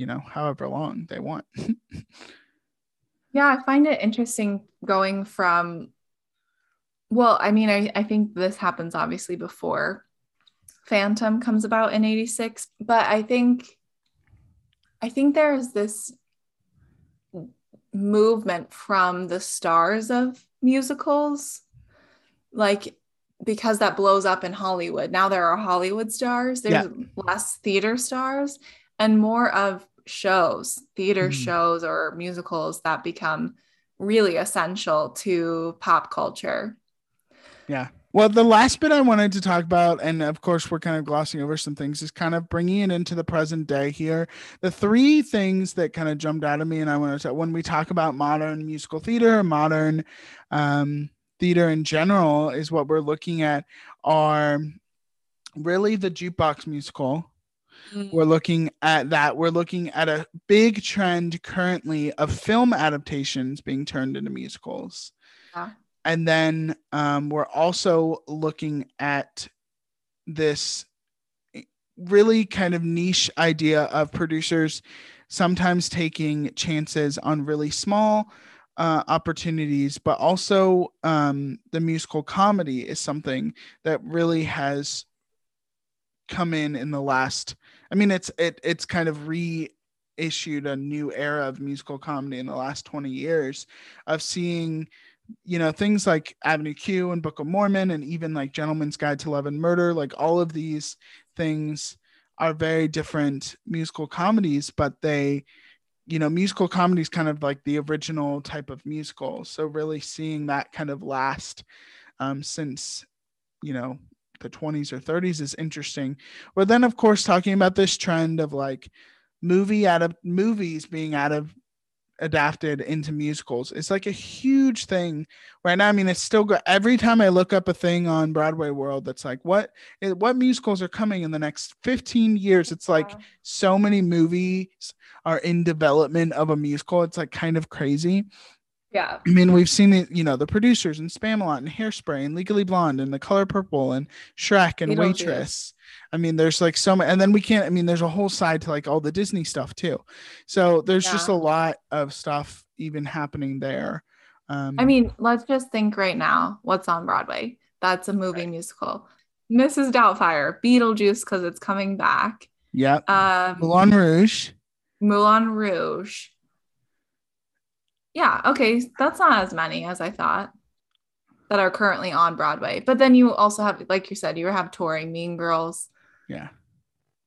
you know however long they want Yeah, I find it interesting going from, well, I mean, I, I think this happens obviously before Phantom comes about in 86, but I think I think there's this movement from the stars of musicals, like because that blows up in Hollywood. Now there are Hollywood stars, there's less theater stars and more of shows, theater Mhm. shows or musicals that become really essential to pop culture. Yeah. Well the last bit i wanted to talk about and of course we're kind of glossing over some things is kind of bringing it into the present day here the three things that kind of jumped out of me and i want to when we talk about modern musical theater modern um, theater in general is what we're looking at are really the jukebox musical we're looking at that we're looking at a big trend currently of film adaptations being turned into musicals Yeah. and then um, we're also looking at this really kind of niche idea of producers sometimes taking chances on really small uh, opportunities, but also um, the musical comedy is something that really has come in in the last. I mean, it's it it's kind of reissued a new era of musical comedy in the last twenty years of seeing you know things like avenue q and book of mormon and even like gentleman's guide to love and murder. Like all of these things are very different musical comedies but they you know musical comedy is kind of like the original type of musical. So really seeing that kind of last um, since you know the 20s or 30s is interesting but then of course talking about this trend of like movie out of movies being out of adapted into musicals. It's like a huge thing right now. I mean, it's still good. Every time I look up a thing on Broadway World that's like, what what musicals are coming in the next 15 years? It's like so many movies are in development of a musical. It's like kind of crazy. Yeah. I mean, we've seen it, you know, the producers and Spamalot and Hairspray and Legally Blonde and The Color Purple and Shrek and Waitress. I mean, there's like so many, and then we can't, I mean, there's a whole side to like all the Disney stuff too. So there's yeah. just a lot of stuff even happening there. Um, I mean, let's just think right now what's on Broadway. That's a movie right. musical. Mrs. Doubtfire, Beetlejuice, because it's coming back. Yeah. Um, Moulin Rouge. Moulin Rouge. Yeah. Okay. That's not as many as I thought that are currently on Broadway. But then you also have, like you said, you have touring Mean Girls. Yeah.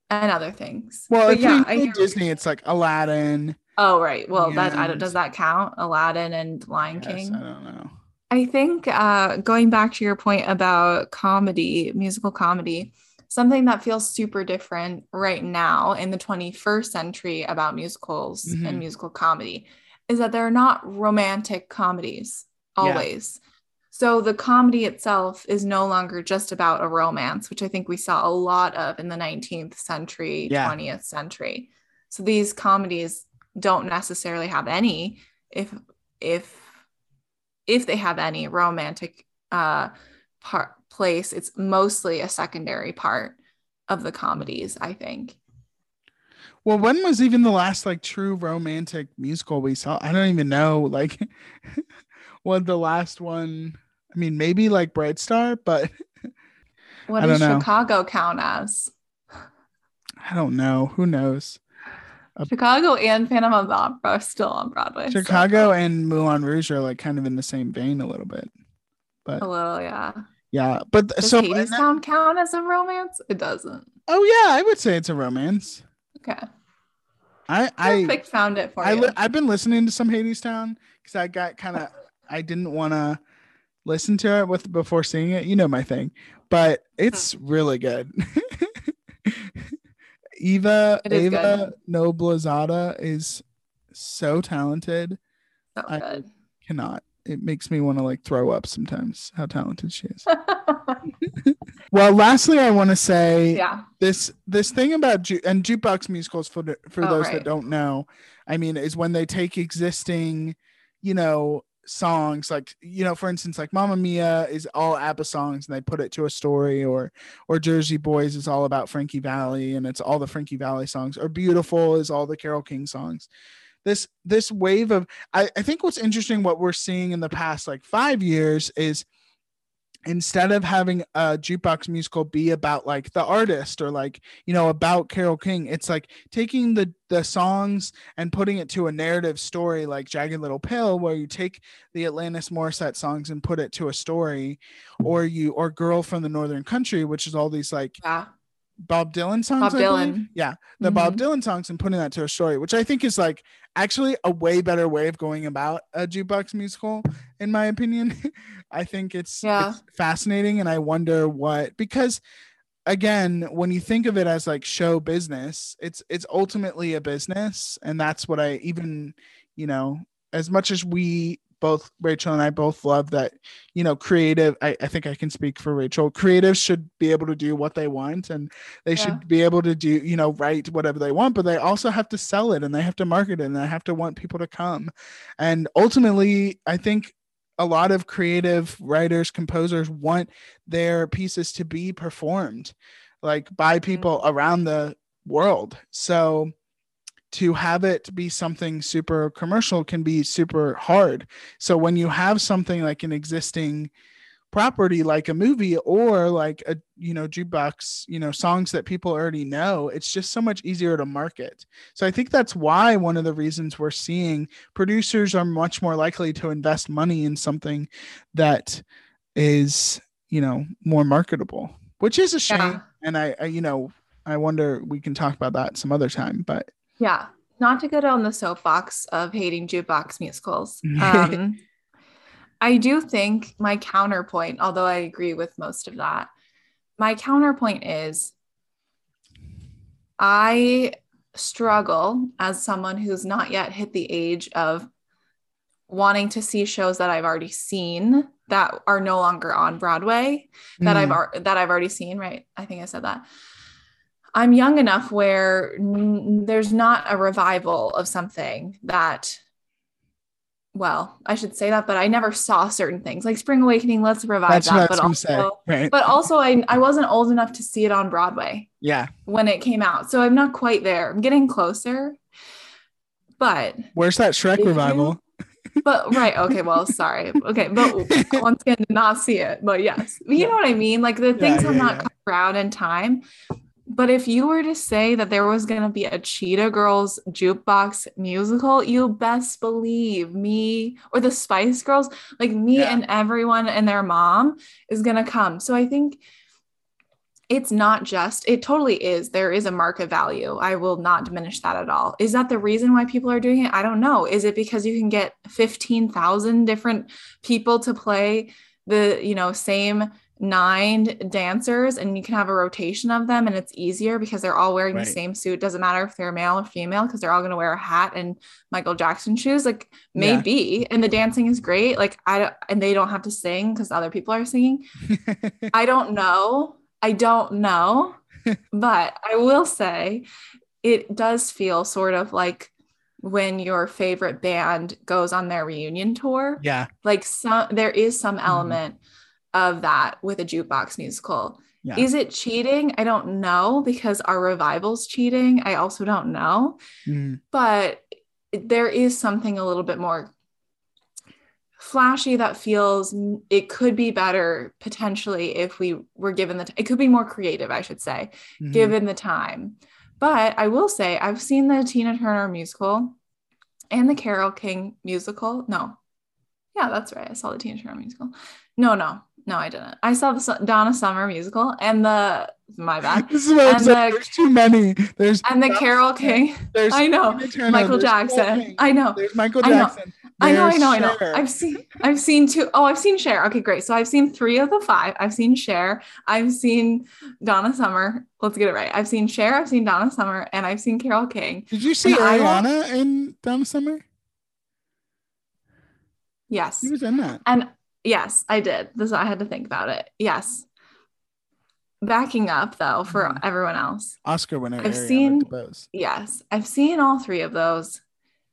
And other things. Well, but yeah, I Disney, it's like Aladdin. Oh, right. Well, that I don't, does that count? Aladdin and Lion King? I don't know. I think uh, going back to your point about comedy, musical comedy, something that feels super different right now in the 21st century about musicals mm-hmm. and musical comedy is that they're not romantic comedies always. Yeah. So the comedy itself is no longer just about a romance, which I think we saw a lot of in the 19th century, yeah. 20th century. So these comedies don't necessarily have any if if if they have any romantic uh part place, it's mostly a secondary part of the comedies, I think. Well, when was even the last like true romantic musical we saw? I don't even know. Like, what the last one? I mean, maybe like Bright Star, but what does Chicago count as? I don't know. Who knows? Chicago and Phantom of the Opera are still on Broadway. Chicago so. and Moulin Rouge are like kind of in the same vein a little bit, but a little, yeah. Yeah, but Does so Hadestown count as a romance? It doesn't. Oh yeah, I would say it's a romance. Okay. I I Perfect found it for I, you. I've been listening to some Hadestown because I got kind of I didn't want to listen to it with before seeing it. You know my thing, but it's hmm. really good. Eva Eva Noblezada is so talented. So I good. cannot. It makes me want to like throw up sometimes how talented she is. well, lastly, I want to say yeah. this this thing about ju- and jukebox musicals for for oh, those right. that don't know, I mean, is when they take existing, you know, songs like you know for instance like Mamma Mia is all ABBA songs and they put it to a story or or Jersey Boys is all about Frankie Valli and it's all the Frankie Valli songs or Beautiful is all the Carole King songs this this wave of I, I think what's interesting what we're seeing in the past like five years is instead of having a jukebox musical be about like the artist or like you know about Carole King it's like taking the the songs and putting it to a narrative story like Jagged Little Pill where you take the Alanis Morissette songs and put it to a story or you or Girl from the Northern Country which is all these like. Bob Dylan songs Bob Dylan yeah the mm-hmm. Bob Dylan songs and putting that to a story which I think is like actually a way better way of going about a jukebox musical in my opinion i think it's, yeah. it's fascinating and i wonder what because again when you think of it as like show business it's it's ultimately a business and that's what i even you know as much as we both Rachel and I both love that, you know, creative. I, I think I can speak for Rachel. Creatives should be able to do what they want and they yeah. should be able to do, you know, write whatever they want, but they also have to sell it and they have to market it and they have to want people to come. And ultimately, I think a lot of creative writers, composers want their pieces to be performed. like by mm-hmm. people around the world. So to have it be something super commercial can be super hard. So when you have something like an existing property like a movie or like a you know jukebox you know songs that people already know it's just so much easier to market so i think that's why one of the reasons we're seeing producers are much more likely to invest money in something that is you know more marketable which is a shame yeah. and I, I you know i wonder we can talk about that some other time but yeah not to go down the soapbox of hating jukebox musicals um I do think my counterpoint, although I agree with most of that, my counterpoint is I struggle as someone who's not yet hit the age of wanting to see shows that I've already seen that are no longer on Broadway that mm. I've that I've already seen, right? I think I said that. I'm young enough where n- there's not a revival of something that well, I should say that, but I never saw certain things like Spring Awakening. Let's revive That's that. but also, right. but also, I I wasn't old enough to see it on Broadway. Yeah, when it came out, so I'm not quite there. I'm getting closer. But where's that Shrek revival? But right, okay, well, sorry, okay, but once again, did not see it. But yes, you yeah. know what I mean. Like the things yeah, yeah, have not come around in time. But if you were to say that there was going to be a Cheetah Girls jukebox musical, you best believe me or the Spice Girls, like me yeah. and everyone and their mom is going to come. So I think it's not just, it totally is. There is a market value. I will not diminish that at all. Is that the reason why people are doing it? I don't know. Is it because you can get 15,000 different people to play the, you know, same nine dancers and you can have a rotation of them and it's easier because they're all wearing right. the same suit. Doesn't matter if they're male or female because they're all going to wear a hat and michael jackson shoes like maybe. Yeah. and the dancing is great. Like i don't and they don't have to sing because other people are singing. I don't know. I don't know. But i will say it does feel sort of like when your favorite band goes on their reunion tour. Yeah. Like some there is some mm-hmm. element of that with a jukebox musical. Yeah. Is it cheating? I don't know because our revival's cheating. I also don't know. Mm. But there is something a little bit more flashy that feels it could be better potentially if we were given the t- it could be more creative I should say mm-hmm. given the time. But I will say I've seen the Tina Turner musical and the Carole King musical. No. Yeah, that's right. I saw the Tina Turner musical. No, no. No, I didn't. I saw the Donna Summer musical and the my bad. This is what and the, There's too many. There's and the Carole King. There's I know Michael Jackson. I know. There's Michael Jackson. I know. I know. I know. I know. I've seen. I've seen two. Oh, I've seen Cher. Okay, great. So I've seen three of the five. I've seen Cher. I've seen Donna Summer. Let's get it right. I've seen Cher. I've seen Donna Summer, and I've seen Carole King. Did you see and Ariana in Donna Summer? Yes. He was in that. And Yes, I did. This I had to think about it. Yes. Backing up though for mm-hmm. everyone else. Oscar winner. I've seen yes, I've seen all three of those,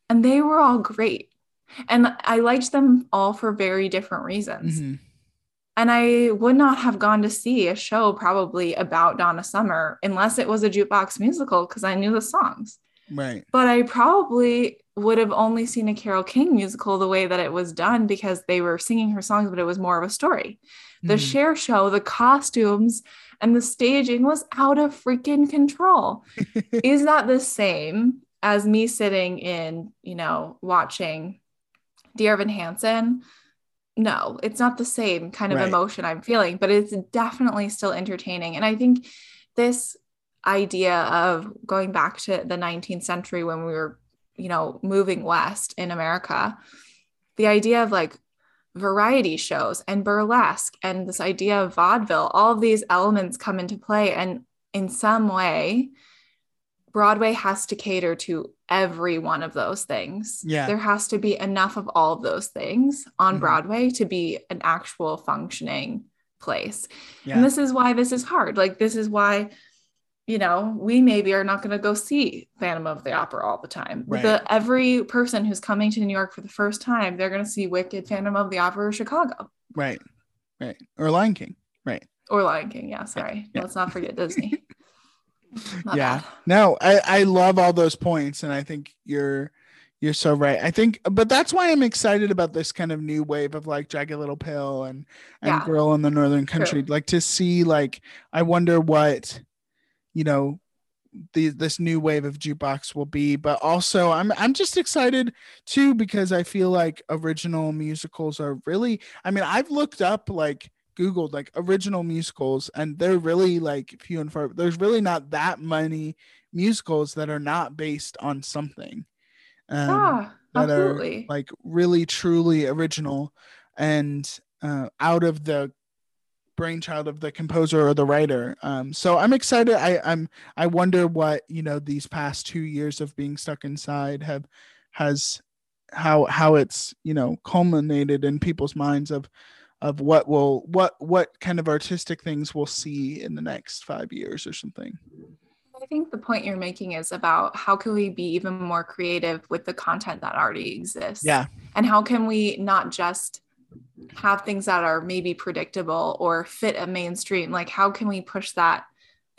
and they were all great, and I liked them all for very different reasons. Mm-hmm. And I would not have gone to see a show probably about Donna Summer unless it was a jukebox musical because I knew the songs. Right. But I probably would have only seen a Carole King musical the way that it was done because they were singing her songs, but it was more of a story. The mm. Cher show, the costumes, and the staging was out of freaking control. Is that the same as me sitting in, you know, watching Dear Evan Hansen? No, it's not the same kind of right. emotion I'm feeling, but it's definitely still entertaining. And I think this idea of going back to the 19th century when we were you know, moving west in America, the idea of like variety shows and burlesque and this idea of vaudeville, all of these elements come into play. And in some way, Broadway has to cater to every one of those things. Yeah. There has to be enough of all of those things on mm-hmm. Broadway to be an actual functioning place. Yeah. And this is why this is hard. Like, this is why you know, we maybe are not going to go see Phantom of the Opera all the time. Right. The, every person who's coming to New York for the first time, they're going to see Wicked, Phantom of the Opera, or Chicago. Right, right, or Lion King. Right. or Lion King. Yeah, sorry. Yeah. Let's not forget Disney. My yeah bad. no I, I love all those points and i think you're you're so right i think but that's why i'm excited about this kind of new wave of like jagged little pill and and Yeah. girl in the northern country like to see like i wonder what you know the this new wave of jukebox will be. But also i'm i'm just excited too because i feel like original musicals are really i mean i've looked up like googled like original musicals and they're really like few and far there's really not that many musicals that are not based on something um, yeah, that are like really truly original. And uh, out of the brainchild of the composer or the writer. Um, so i'm excited. I i'm i wonder what you know these past two years of being stuck inside have has how how it's you know culminated in people's minds of of what will what what kind of artistic things we'll see in the next five years or something. I think the point you're making is about how can we be even more creative with the content that already exists. yeah. And how can we not just have things that are maybe predictable or fit a mainstream? Like, how can we push that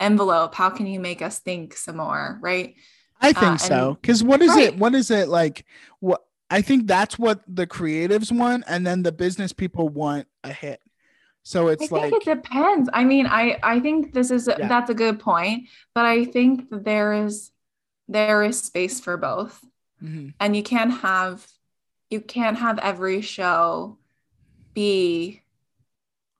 envelope? How can you make us think some more? Right. I think Uh, so. Because what is it? What is it like? What I think that's what the creatives want, and then the business people want a hit. So I it's think like, it depends. I mean, I I think this is Yeah. that's a good point, but I think there is there is space for both. Mhm. and you can't have you can't have every show be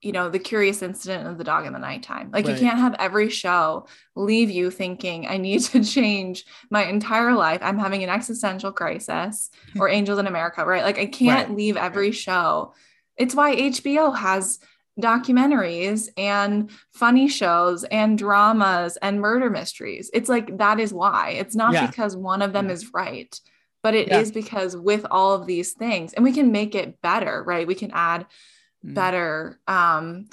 you know the curious incident of the dog in the nighttime. Like Right. you can't have every show leave you thinking i need to change my entire life. I'm having an existential crisis hmm. or angels in america right? Like i can't Right. leave every show. It's why hbo has documentaries and funny shows and dramas and murder mysteries. It's like that is why. It's not Yeah. because one of them Yeah. is right but it is Yeah. because with all of these things and we can make it better right we can add Mm. better um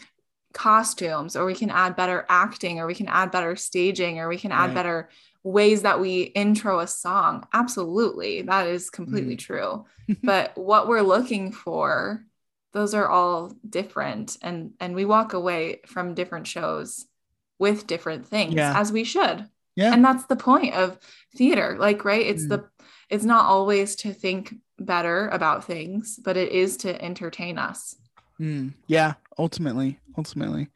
costumes or we can add better acting or we can add better staging or we can add Right. better ways that we intro a song absolutely that is completely Mm. true but what we're looking for those are all different and and we walk away from different shows with different things Yeah. as we should Yeah. and that's the point of theater like right it's Mm. the it's not always to think better about things but it is to entertain us Mm, yeah, ultimately, ultimately.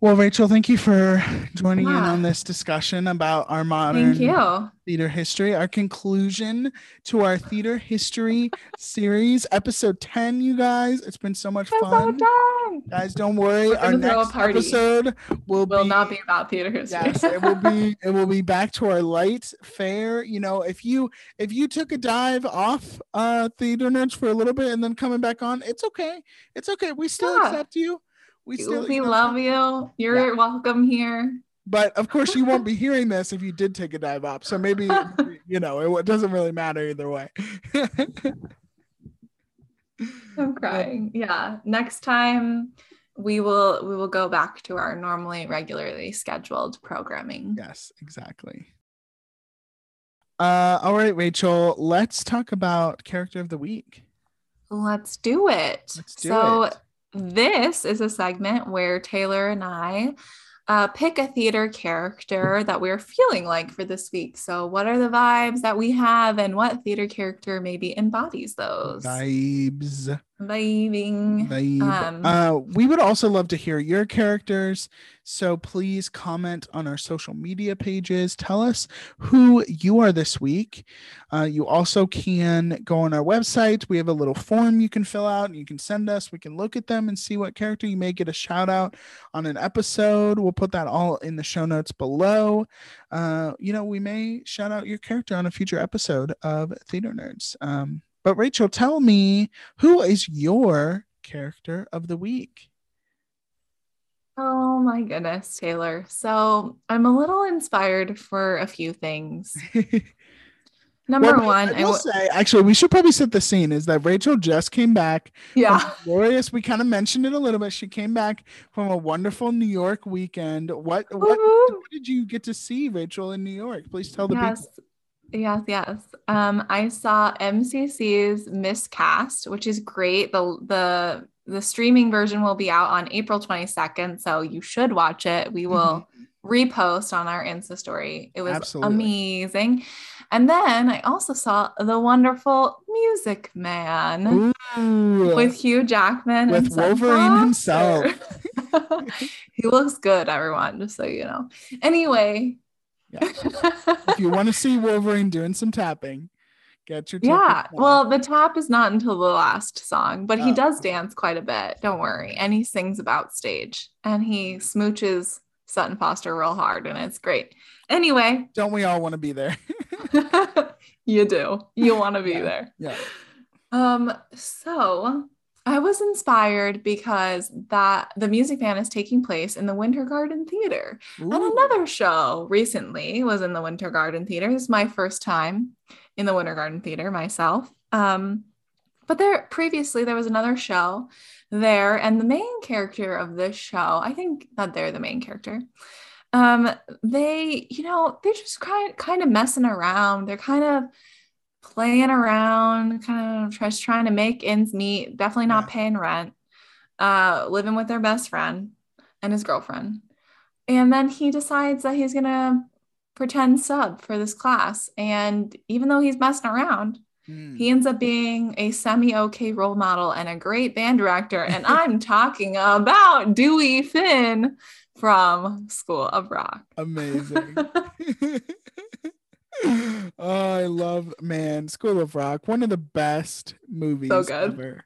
Well, Rachel, thank you for joining in on this discussion about our modern theater history. Our conclusion to our theater history series, episode 10, you guys. It's been so much so fun. done. Guys, don't worry. Our gonna throw a next episode will, will be not be about theater history yes it will be it will be back to our light fare you know if you if you took a dive off uh theater nerds for a little bit and then coming back on it's okay it's okay we still Yeah. accept you we still we you know, love you. You're welcome here. But of course you won't be hearing this if you did take a dive off so maybe you know it, doesn't really matter either way. I'm crying. Yeah. Next time we will we will go back to our normally regularly scheduled programming. Yes exactly. Uh all right rachel let's talk about character of the week. Let's do it. Let's do so, it. This is a segment where Taylor and I uh, pick a theater character that we're feeling like for this week. So, what are the vibes that we have, and what theater character maybe embodies those? vibes Vibing. Vibe. Um, uh, we would also love to hear your characters. So please comment on our social media pages. Tell us who you are this week. Uh, you also can go on our website. We have a little form you can fill out and you can send us. We can look at them and see what character you may get a shout out on an episode. We'll put that all in the show notes below. Uh, you know, we may shout out your character on a future episode of Theater Nerds. Um, but Rachel, tell me who is your character of the week? Oh my goodness, Taylor. So, I'm a little inspired for a few things. Number Well, one, I I will w- say, actually, we should probably set the scene is that Rachel just came back. yeah. glorious. We kind of mentioned it a little bit. She came back from a wonderful New York weekend. What what, what did you get to see, Rachel, in New York? Please tell the yes yes yes um i saw mcc's miscast which is great the the the streaming version will be out on April 22nd, so you should watch it. We will mm-hmm. repost on our Insta story. It was Absolutely. amazing. And then I also saw the wonderful Music Man Ooh. with Hugh Jackman with Wolverine himself. he looks good, everyone, just so you know. Anyway. Yeah. if you want to see Wolverine doing some tapping, get your Yeah. Well, the tap is not until the last song, but oh. he does dance quite a bit. Don't worry. And he sings about stage and he smooches Sutton Foster real hard and it's great. Anyway, don't we all want to be there? you do. You want to be yeah. there. Yeah. Um so I was inspired because that the music man is taking place in the Winter Garden Theater. Ooh. And another show recently was in the Winter Garden Theater. This is my first time in the Winter Garden Theater myself. Um, but there previously there was another show there, and the main character of this show, I think that they're the main character. Um, they, you know, they're just kind kind of messing around. They're kind of playing around, kind of just trying to make ends meet, definitely not yeah. paying rent, uh, living with their best friend and his girlfriend. And then he decides that he's gonna pretend sub for this class. And even though he's messing around, mm. he ends up being a semi okay role model and a great band director. And I'm talking about Dewey Finn from School of Rock. Amazing. oh, I love man, School of Rock, one of the best movies so ever.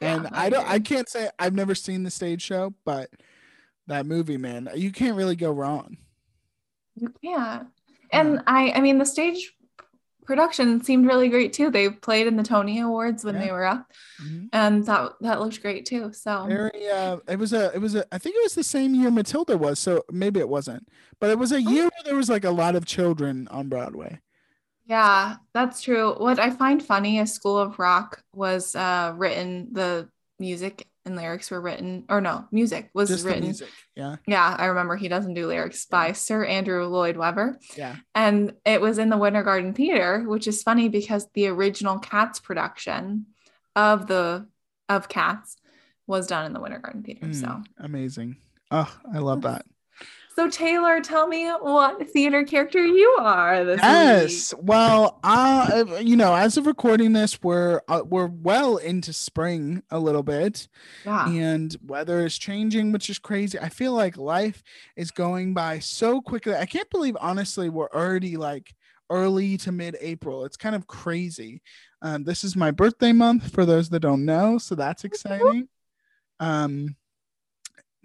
Yeah, and I don't I can't say I've never seen the stage show, but that movie, man, you can't really go wrong. You can't. And. I I mean the stage production seemed really great too. They played in the Tony Awards when yeah. they were up, mm-hmm. and that that looked great too. So very, uh, it was a, it was a, I think it was the same year Matilda was. So maybe it wasn't, but it was a oh. year where there was like a lot of children on Broadway. Yeah, that's true. What I find funny is School of Rock was uh, written the music and lyrics were written, or no, music was Just written. Music. Yeah. Yeah. I remember he doesn't do lyrics yeah. by Sir Andrew Lloyd Webber. Yeah. And it was in the Winter Garden Theater, which is funny because the original Cats production of the of Cats was done in the Winter Garden Theater. Mm, so amazing. Oh, I love that. So Taylor, tell me what theater character you are this yes. Week. Well, uh, you know, as of recording this, we're uh, we're well into spring a little bit, yeah. and weather is changing, which is crazy. I feel like life is going by so quickly. I can't believe, honestly, we're already like early to mid-April. It's kind of crazy. Um, this is my birthday month for those that don't know, so that's exciting. Um,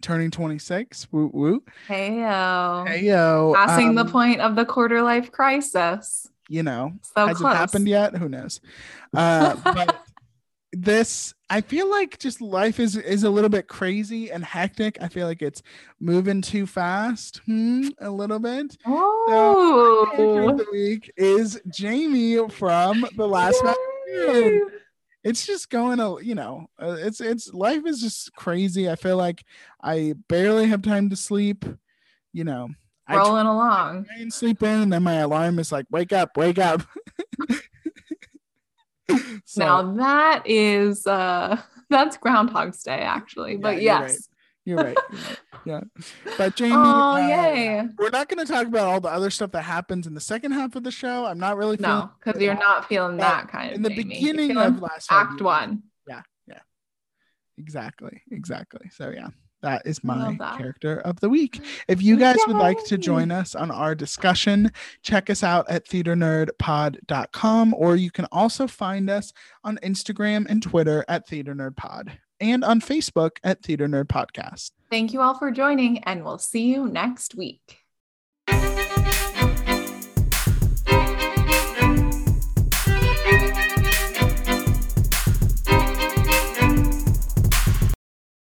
turning 26. Woo woo. Hey yo. Hey yo. Passing um, the point of the quarter life crisis. You know, so has close. it happened yet? Who knows? Uh, but this, I feel like just life is is a little bit crazy and hectic. I feel like it's moving too fast, hmm, a little bit. Oh, so, the week is Jamie from The Last Man it's just going to you know uh, it's it's life is just crazy. I feel like i barely have time to sleep you know rolling I along. and sleep in and then my alarm is like wake up wake up. So, now that is uh that's groundhog's day actually but yeah, yes you're right. You're right. Yeah. But Jamie, oh, uh, yay. we're not going to talk about all the other stuff that happens in the second half of the show. I'm not really No, because you're not feeling that kind of In the Jamie. beginning of last act one. Yeah. Yeah. Exactly. Exactly. So, yeah. That is my that. character of the week. If you guys Yay. would like to join us on our discussion, check us out at theaternerdpod.com or you can also find us on Instagram and Twitter at theaternerdpod and on Facebook at Theater Nerd Podcast. Thank you all for joining, and we'll see you next week.